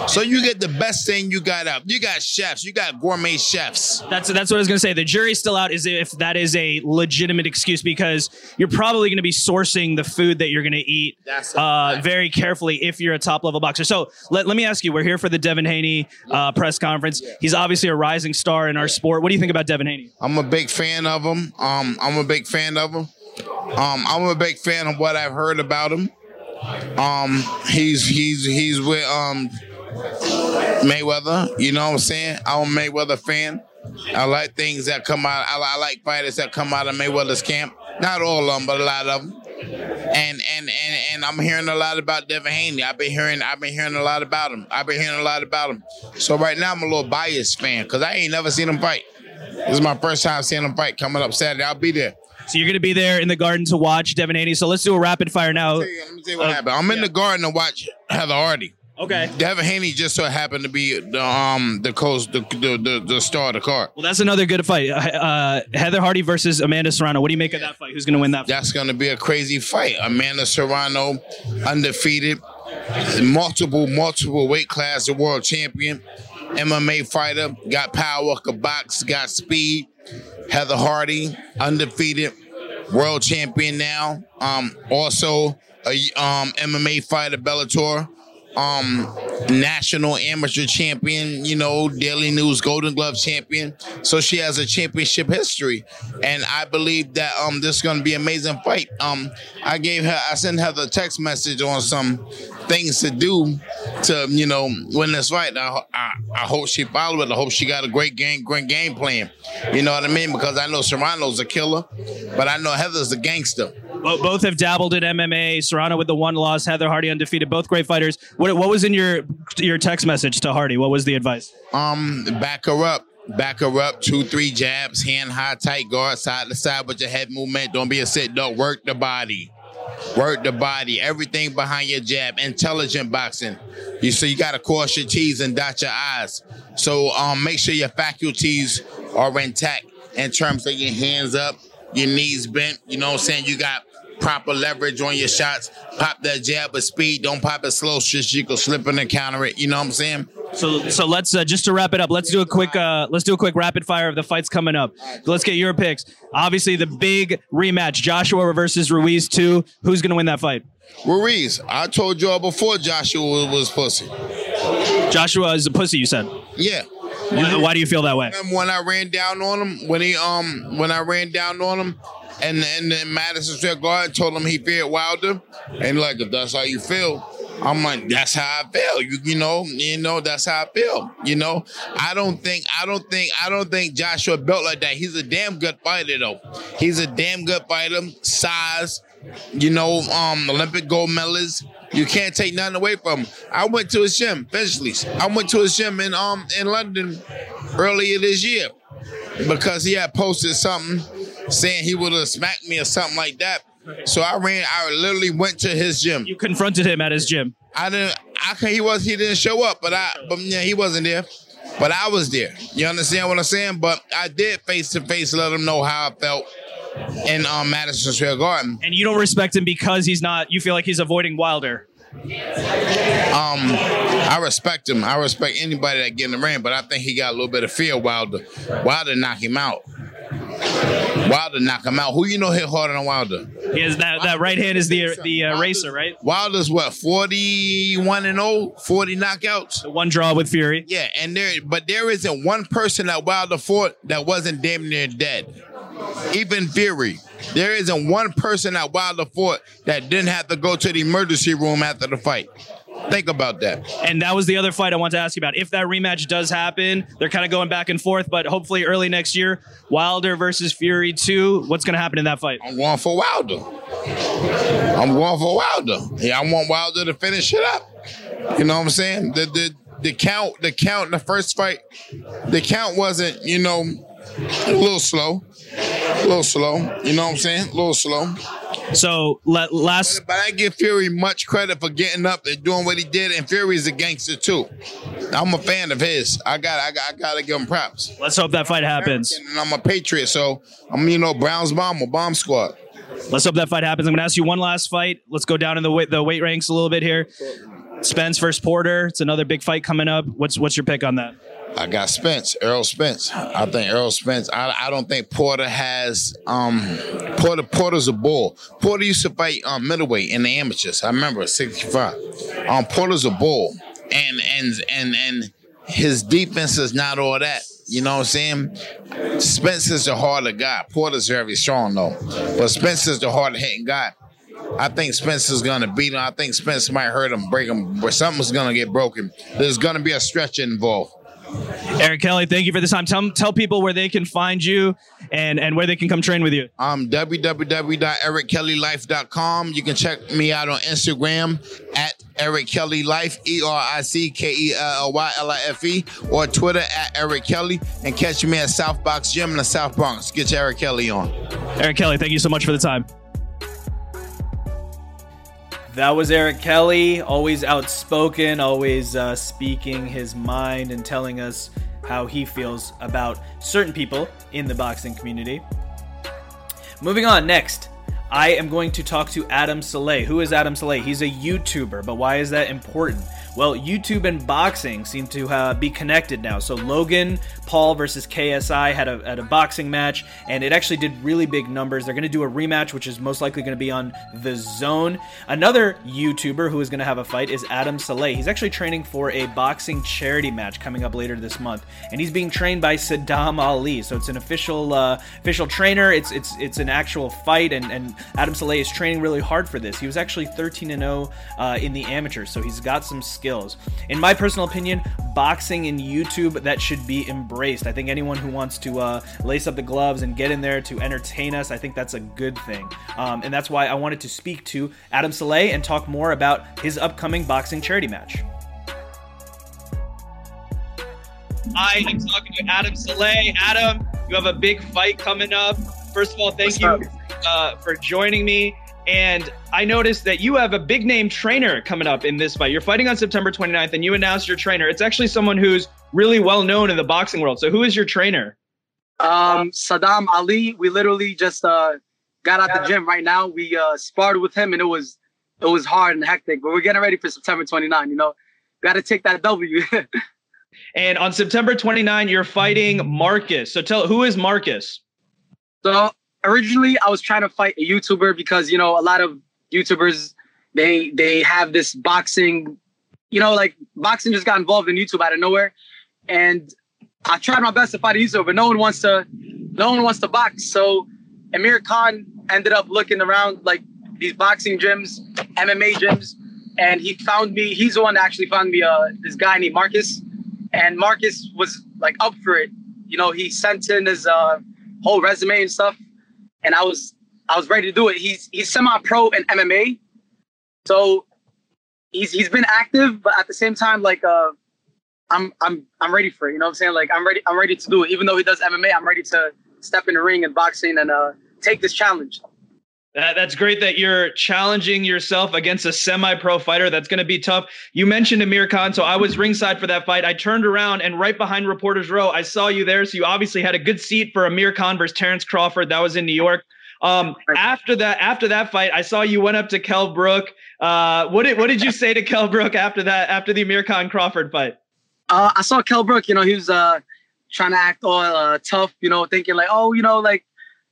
So you get the best thing you got out. You got chefs. You got gourmet chefs. That's that's what I was gonna say. The jury's still out. Is if that is a legitimate excuse because you're probably gonna be sourcing the food that you're gonna eat uh, very carefully if you're a top level boxer. So let, let me ask you. We're here for the Devin Haney uh, press conference. He's obviously a rising star in our sport. What do you think about Devin Haney? I'm a big fan of him. Um, I'm a big fan of him. Um, I'm a big fan of what I've heard about him. Um, he's he's he's with um Mayweather. You know what I'm saying? I'm a Mayweather fan. I like things that come out. I, I like fighters that come out of Mayweather's camp. Not all of them, but a lot of them. And and and and I'm hearing a lot about Devin Haney. I've been hearing I've been hearing a lot about him. I've been hearing a lot about him. So right now I'm a little biased fan because I ain't never seen him fight. This is my first time seeing him fight coming up Saturday. I'll be there. So you're gonna be there in the garden to watch Devin Haney. So let's do a rapid fire now. Let me tell you what Uh, happened. I'm in the garden to watch Heather Hardy. Okay. Devin Haney just so happened to be the um the coach the the, the, the star of the card. Well, that's another good fight. Uh, uh, Heather Hardy versus Amanda Serrano. What do you make of that fight? Who's gonna win that? Fight? That's gonna be a crazy fight. Amanda Serrano, undefeated, multiple multiple weight class world champion, MMA fighter, got power, could box, got speed. Heather Hardy, undefeated, world champion now. Um, also a um MMA fighter, Bellator. Um, national amateur champion, you know, Daily News Golden Glove champion. So she has a championship history, and I believe that um this is gonna be an amazing fight. Um, I gave her, I sent her the text message on some things to do to you know win this fight. I, I, I hope she followed it. I hope she got a great game, great game plan. You know what I mean? Because I know Serrano's a killer, but I know Heather's a gangster. Bo- Both have dabbled in MMA. Serrano with the one loss, Heather Hardy undefeated. Both great fighters. What, what was in your your text message to Hardy? What was the advice? Um, back her up. Back her up, two, three jabs, hand high, tight guard, side to side with your head movement. Don't be a sit dog. Work the body. Work the body. Everything behind your jab. Intelligent boxing. You so you gotta cross your T's and dot your I's. So um make sure your faculties are intact in terms of your hands up, your knees bent. You know what I'm saying? You got proper leverage on your shots. Pop that jab with speed. Don't pop it slow. Just you can slip and counter it. You know what I'm saying? So so let's uh, just to wrap it up. Let's do a quick uh, let's do a quick rapid fire of the fights coming up. Let's get your picks. Obviously, the big rematch: Joshua versus Ruiz. Two. Who's going to win that fight? Ruiz, I told y'all before Joshua was pussy. Joshua is a pussy. You said. Yeah. Why, why do you feel that way? When I ran down on him? When he um when I ran down on him and and then Madison Square Garden told him he feared Wilder. And like if that's how you feel, I'm like, that's how I feel. You you know, you know, that's how I feel. You know, I don't think, I don't think, I don't think Joshua built like that. He's a damn good fighter though. He's a damn good fighter. Size, you know, um, Olympic gold medalist. You can't take nothing away from him. I went to his gym, Finchley's. I went to his gym in um in London earlier this year because he had posted something saying he would have smacked me or something like that. So I ran. I literally went to his gym. You confronted him at his gym. I didn't. I can, he was. He didn't show up, but I. But yeah, he wasn't there. But I was there. You understand what I'm saying? But I did face to face let him know how I felt in um, Madison Square Garden. And you don't respect him because he's not. You feel like he's avoiding Wilder. Um, I respect him. I respect anybody that get in the ring, but I think he got a little bit of fear. Wilder, Wilder knock him out. Wilder knock him out. Who you know hit harder than Wilder? He has that that right hand is the the uh, racer, right? Wilder's what 41 and 0, 40 knockouts. The one draw with Fury. Yeah, and there but there isn't one person that Wilder fought that wasn't damn near dead. Even Fury. There isn't one person that Wilder fought that didn't have to go to the emergency room after the fight. Think about that. And that was the other fight I want to ask you about. If that rematch does happen, they're kind of going back and forth, but hopefully early next year, Wilder versus Fury 2. What's going to happen in that fight? I'm going for Wilder. I'm going for Wilder. Yeah, I want Wilder to finish it up. You know what I'm saying? The the the count, the count in the first fight, the count wasn't, you know, a little slow. A little slow. You know what I'm saying? A little slow. So let, last But I give Fury much credit for getting up and doing what he did, and Fury's a gangster too. I'm a fan of his. I got I got I gotta give him props. let's hope that fight happens. And I'm a patriot, so I'm you know Brown's bomb or bomb squad. Let's hope that fight happens. I'm going to ask you one last fight. Let's go down in the weight the weight ranks a little bit here. Spence versus Porter. It's another big fight coming up. What's what's your pick on that? I got Spence, Errol Spence. I think Errol Spence. I, I don't think Porter has. Um, Porter Porter's a bull. Porter used to fight um, middleweight in the amateurs. I remember 65. Um, Porter's a bull, and and and and his defense is not all that. You know what I'm saying? Spence is the harder guy. Porter's very strong though, but Spence is the harder hitting guy. I think Spence is gonna beat him. I think Spence might hurt him, break him, but something's gonna get broken. There's gonna be a stretch involved. Eric Kelly, thank you for this time. Tell tell people where they can find you and and where they can come train with you. Um, www.erickellylife.com. You can check me out on Instagram at Eric Kelly Life, E R I C K E L L Y L I F E, or Twitter at Eric Kelly, and catch me at South Box Gym in the South Bronx. Get your Eric Kelly on. Eric Kelly, thank you so much for the time. That was Eric Kelly, always outspoken, always uh, speaking his mind and telling us how he feels about certain people in the boxing community. Moving on, next, I am going to talk to Adam Saleh. Who is Adam Saleh? He's a YouTuber, but why is that important? Well, YouTube and boxing seem to uh, be connected now. So Logan Paul versus KSI had a, had a boxing match, and it actually did really big numbers. They're going to do a rematch, which is most likely going to be on The DAZN. Another YouTuber who is going to have a fight is Adam Saleh. He's actually training for a boxing charity match coming up later this month, and he's being trained by Saddam Ali. So it's an official uh, official trainer. It's it's it's an actual fight, and, and Adam Saleh is training really hard for this. He was actually 13 and 0 uh, in the amateurs, so he's got some skill skills. In my personal opinion, boxing and YouTube that should be embraced. I think anyone who wants to uh, lace up the gloves and get in there to entertain us, I think that's a good thing. Um, and that's why I wanted to speak to Adam Saleh and talk more about his upcoming boxing charity match. I am talking to Adam Saleh. Adam, you have a big fight coming up. First of all, thank What's you uh, for joining me. And I noticed that you have a big name trainer coming up in this fight. You're fighting on September 29th, and you announced your trainer. It's actually someone who's really well known in the boxing world. So, who is your trainer? Um, Saddam Ali. We literally just uh, got out the gym right now. We uh, sparred with him, and it was it was hard and hectic. But we're getting ready for September 29. You know, got to take that W. and on September 29, you're fighting Marcus. So, tell who is Marcus? So originally I was trying to fight a YouTuber because you know a lot of YouTubers they they have this boxing, you know, like boxing just got involved in YouTube out of nowhere, and I tried my best to fight a YouTuber, but no one wants to, no one wants to box. So Amir Khan ended up looking around like these boxing gyms, MMA gyms, and he found me. He's the one that actually found me. Uh, this guy named Marcus, and Marcus was like up for it. You know, he sent in his uh, whole resume and stuff and I was I was ready to do it. He's he's semi-pro in MMA, so he's he's been active, but at the same time, like uh, I'm I'm I'm ready for it. You know what I'm saying? Like I'm ready I'm ready to do it. Even though he does MMA, I'm ready to step in the ring and boxing and uh, take this challenge. That, that's great that you're challenging yourself against a semi-pro fighter. That's going to be tough. You mentioned Amir Khan, so I was ringside for that fight. I turned around and right behind reporters row, I saw you there. So you obviously had a good seat for Amir Khan versus Terrence Crawford. That was in New York. Um, after that, after that fight, I saw you went up to Kel Brook. Uh, what did what did you say to Kel Brook after that? After the Amir Khan Crawford fight? Uh, I saw Kel Brook. You know, he was uh, trying to act all uh, tough. You know, thinking like, oh, you know, like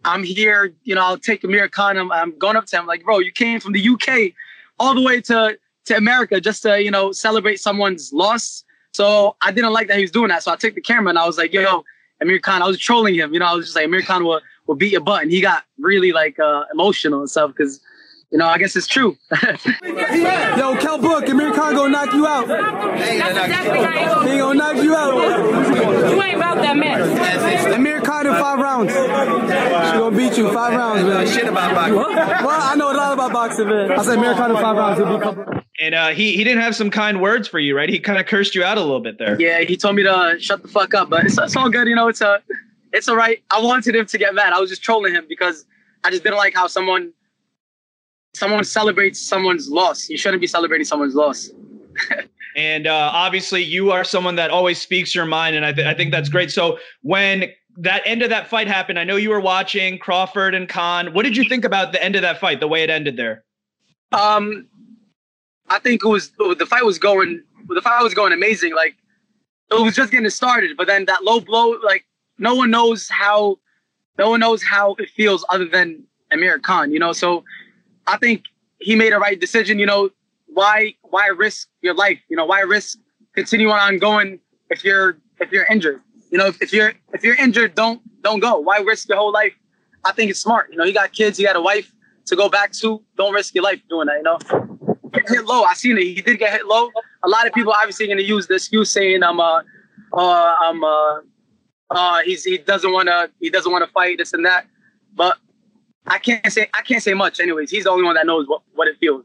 I'm here, you know, I'll take Amir Khan. I'm, I'm going up to him like, bro, you came from the UK all the way to, to America just to, you know, celebrate someone's loss. So I didn't like that he was doing that. So I took the camera and I was like, yo, Amir Khan, I was trolling him. You know, I was just like, Amir Khan will, will beat your butt. And he got really like uh, emotional and stuff because you know, I guess it's true. Yo, Kel Brook, Amir Khan gonna knock you out. He gonna knock you out. You ain't about that mess. Amir Khan in five rounds. She gonna beat you five rounds, man. Shit about boxing. Well, I know a lot about boxing, man. I said Amir Khan in five rounds. He'll be. And uh, he he didn't have some kind words for you, right? He kind of cursed you out a little bit there. Yeah, he told me to shut the fuck up, but it's, it's all good. You know, it's a, uh, it's all right. I wanted him to get mad. I was just trolling him because I just didn't like how someone someone celebrates someone's loss. You shouldn't be celebrating someone's loss. and uh, obviously, you are someone that always speaks your mind, and I, th- I think that's great. So when that end of that fight happened, I know you were watching Crawford and Khan. What did you think about the end of that fight, the way it ended there? Um, I think it was the fight was going the fight was going amazing. Like it was just getting started, but then that low blow, like no one knows how, no one knows how it feels other than Amir Khan. You know, so I think he made a right decision. You know, why why risk your life? You know, why risk continuing on going if you're if you're injured? You know, if, if you're if you're injured, don't don't go. Why risk your whole life? I think it's smart. You know, he got kids, he got a wife to go back to. Don't risk your life doing that. You know, get hit low. I seen it. He did get hit low. A lot of people obviously going to use the excuse saying I'm uh uh I'm uh uh he's he doesn't want to he doesn't want to fight this and that. But I can't say I can't say much. Anyways, he's the only one that knows what, what it feels.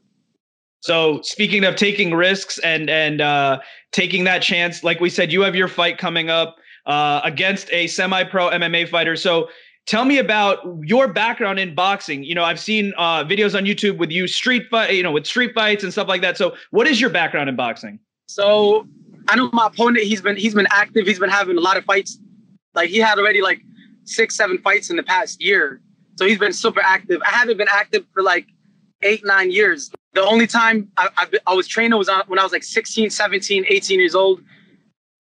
So speaking of taking risks and and uh, taking that chance, like we said, you have your fight coming up uh, against a semi-pro MMA fighter. So tell me about your background in boxing. You know, I've seen uh, videos on YouTube with you street fight, you know, with street fights and stuff like that. So what is your background in boxing? So I know my opponent. He's been he's been active. He's been having a lot of fights. Like he had already like six seven fights in the past year. So he's been super active. I haven't been active for like eight, nine years. The only time I, I, I was training was when I was like 16, 17, 18 years old.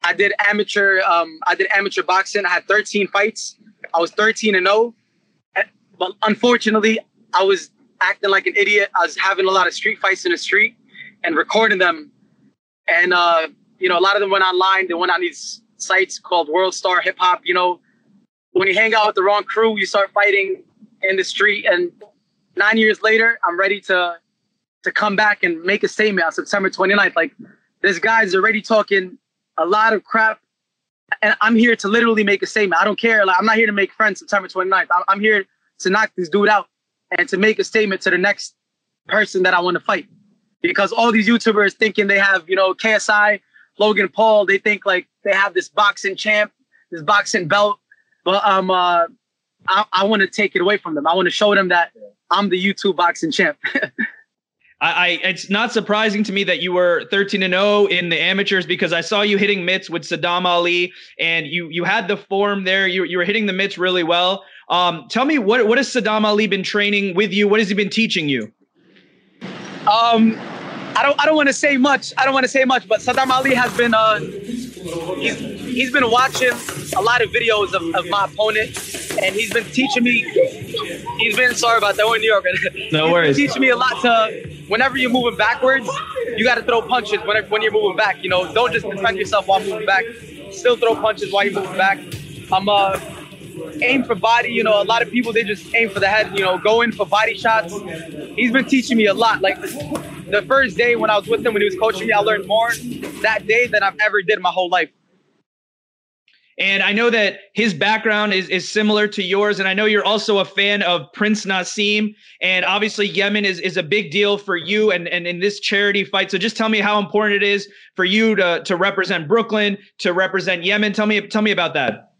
I did amateur, um, I did amateur boxing. I had 13 fights. I was 13 and 0. But unfortunately, I was acting like an idiot. I was having a lot of street fights in the street and recording them. And, uh, you know, a lot of them went online. They went on these sites called World Star Hip Hop. You know, when you hang out with the wrong crew, you start fighting in the street. And nine years later, I'm ready to to come back and make a statement on September 29th. Like this guy's already talking a lot of crap, and I'm here to literally make a statement. I don't care. Like I'm not here to make friends September 29th. I'm, here to knock this dude out and to make a statement to the next person that I want to fight. Because all these YouTubers thinking they have, you know, KSI, Logan Paul, they think like they have this boxing champ, this boxing belt, but um, uh, I, I want to take it away from them. I want to show them that I'm the YouTube boxing champ. I, I, it's not surprising to me that you were 13 and 0 in the amateurs because I saw you hitting mitts with Saddam Ali and you you had the form there. You you were hitting the mitts really well. Um, tell me what what has Saddam Ali been training with you? What has he been teaching you? Um, I don't I don't want to say much. I don't want to say much, but Saddam Ali has been uh he's he's been watching a lot of videos of, of my opponent and he's been teaching me he's been sorry about that we're in New York. No He's worries. been teaching me a lot to whenever you're moving backwards, you gotta throw punches whenever when you're moving back. You know, don't just defend yourself while moving back. Still throw punches while you're moving back. I'm uh aim for body, you know, a lot of people they just aim for the head, you know, go in for body shots. He's been teaching me a lot. Like the first day when I was with him when he was coaching me, I learned more that day than I've ever did in my whole life. And I know that his background is, is similar to yours. And I know you're also a fan of Prince Nassim. And obviously, Yemen is, is a big deal for you and, and in this charity fight. So just tell me how important it is for you to, to represent Brooklyn, to represent Yemen. Tell me, tell me about that.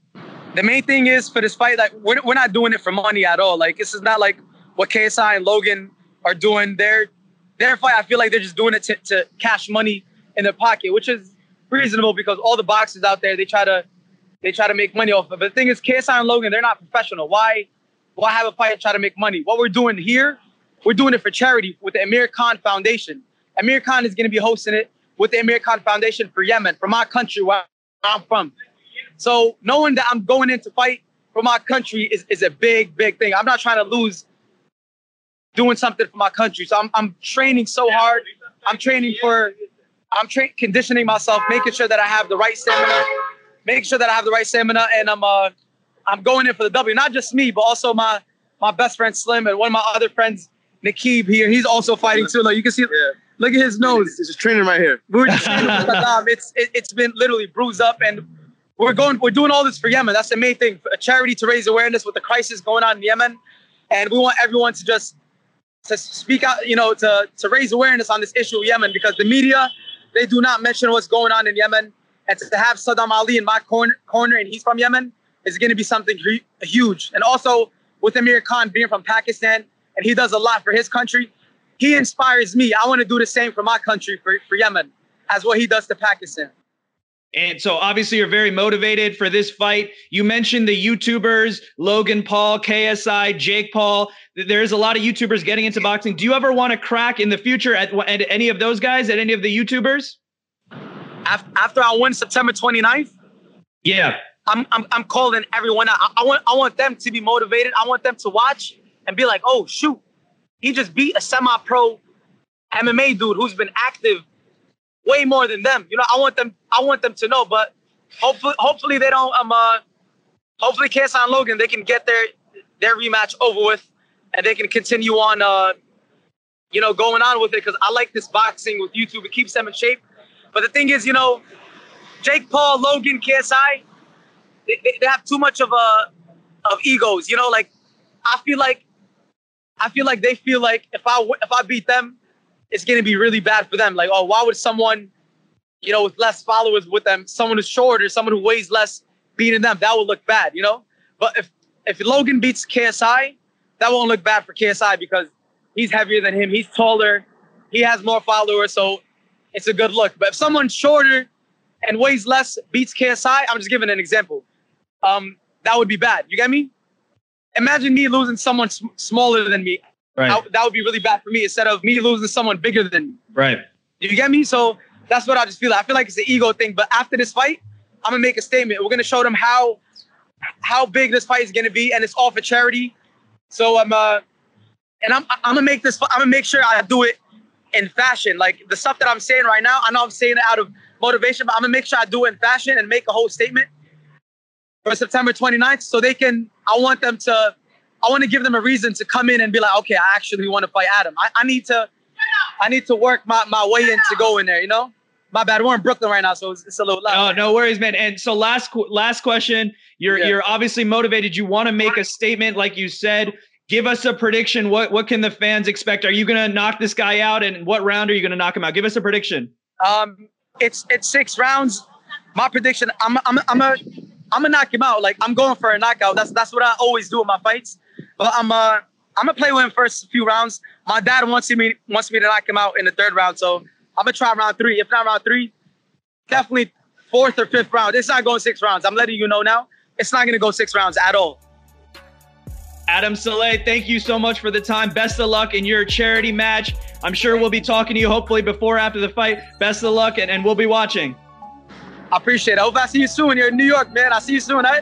the main thing is for this fight, like we're, we're not doing it for money at all. Like this is not like what KSI and Logan are doing. Their their fight, I feel like they're just doing it to, to cash money in their pocket, which is reasonable because all the boxers out there they try to they try to make money off of it. But the thing is, KSI and Logan, they're not professional. Why why have a fight and try to make money? What we're doing here, we're doing it for charity with the Amir Khan Foundation. Amir Khan is going to be hosting it with the Amir Khan Foundation for Yemen, for my country where I'm from. So knowing that I'm going in to fight for my country is, is a big, big thing. I'm not trying to lose doing something for my country. So I'm, I'm training so hard. I'm training for, I'm tra- conditioning myself, making sure that I have the right stamina, making sure that I have the right stamina, and I'm uh, I'm going in for the W. Not just me, but also my my best friend Slim and one of my other friends, Nakib here. He's also fighting too. Like you can see, look at his nose. It's just training right here. We were just training with Saddam. It's it, it's been literally bruised up, and we're going. We're doing all this for Yemen. That's the main thing. A charity to raise awareness with the crisis going on in Yemen, and we want everyone to just to speak out. You know, to to raise awareness on this issue of Yemen because the media they do not mention what's going on in Yemen, and to have Saddam Ali in my corner, corner and he's from Yemen is going to be something hu- huge. And also with Amir Khan being from Pakistan, and he does a lot for his country. He inspires me. I want to do the same for my country, for, for Yemen, as what he does to Pakistan. And so obviously you're very motivated for this fight. You mentioned the YouTubers, Logan Paul, KSI, Jake Paul. There's a lot of YouTubers getting into boxing. Do you ever want to crack in the future at, at any of those guys, at any of the YouTubers? After, I win September 29th, Yeah. I'm, I'm, I'm calling everyone out. I, I want I want them to be motivated. I want them to watch and be like, oh shoot, he just beat a semi-pro MMA dude who's been active way more than them. You know, I want them I want them to know. But hopefully hopefully they don't um uh hopefully KSI and Logan they can get their their rematch over with and they can continue on uh you know going on with it because I like this boxing with YouTube. It keeps them in shape. But the thing is, you know, Jake Paul, Logan, KSI, they, they, have too much of a of egos. You know, like I feel like I feel like they feel like if I if I beat them, it's gonna be really bad for them. Like, oh, why would someone, you know, with less followers with them, someone who's shorter, someone who weighs less, beating them, that would look bad, you know. But if if Logan beats KSI, that won't look bad for KSI because he's heavier than him, he's taller, he has more followers, so it's a good look. But if someone shorter and weighs less beats KSI, I'm just giving an example. Um, that would be bad. You get me? Imagine me losing someone sm- smaller than me. Right. That, that would be really bad for me instead of me losing someone bigger than me. Right. You get me? So that's what I just feel. I feel like it's an ego thing. But after this fight, I'm gonna make a statement. We're gonna show them how how big this fight is gonna be, and it's all for charity. So I'm uh, and I'm I'm gonna make this. I'm gonna make sure I do it in fashion. Like the stuff that I'm saying right now, I know I'm saying it out of motivation, but I'm gonna make sure I do it in fashion and make a whole statement for September 29th, so they can. I want them to. I want to give them a reason to come in and be like, okay, I actually want to fight Adam. I, I need to. I need to work my, my way in to go in there, you know? My bad. We're in Brooklyn right now, so it's, it's a little loud. Oh, no worries, man. And so last last question. You're Yeah. you're obviously motivated. You want to make a statement, like you said. Give us a prediction. What what can the fans expect? Are you gonna knock this guy out? And what round are you gonna knock him out? Give us a prediction. Um, it's it's six rounds. My prediction, I'm I'm I'm a I'm gonna knock him out. Like I'm going for a knockout. That's that's what I always do in my fights. But I'm uh I'm gonna play with him first few rounds. My dad wants me wants me to knock him out in the third round, so I'm gonna try round three. If not round three, definitely fourth or fifth round. It's not going six rounds. I'm letting you know now. It's not gonna go six rounds at all. Adam Saleh, thank you so much for the time. Best of luck in your charity match. I'm sure we'll be talking to you hopefully before after the fight. Best of luck, and, and we'll be watching. I appreciate it. I hope I see you soon. You're in New York, man. I'll see you soon, right?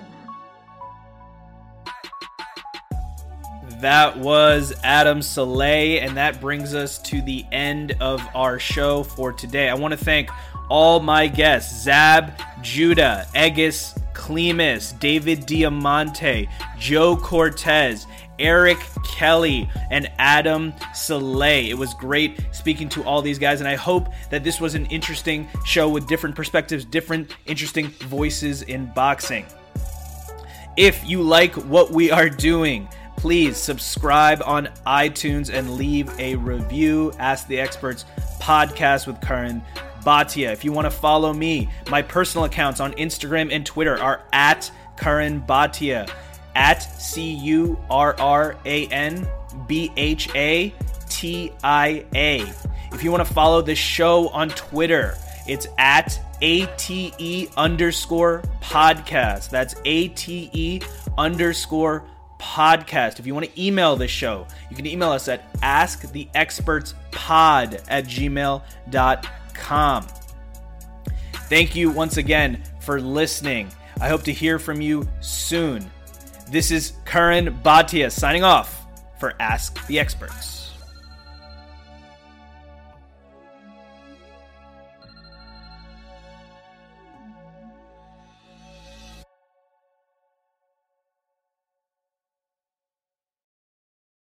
That was Adam Saleh, and that brings us to the end of our show for today. I want to thank all my guests Zab, Judah, Egis, Klimas, David Diamante, Joe Cortez, Eric Kelly, and Adam Saleh. It was great speaking to all these guys, and I hope that this was an interesting show with different perspectives, different interesting voices in boxing. If you like what we are doing, please subscribe on iTunes and leave a review. Ask the Experts podcast with Karan Bhatia. If you want to follow me, my personal accounts on Instagram and Twitter are at Karan Bhatia, at C U R R A N B H A T I A. If you want to follow the show on Twitter, it's at ATE underscore podcast. That's ATE underscore podcast. If you want to email this show, you can email us at asktheexpertspod at Thank you once again for listening. I hope to hear from you soon. This is Karan Bhatia signing off for Ask the Experts.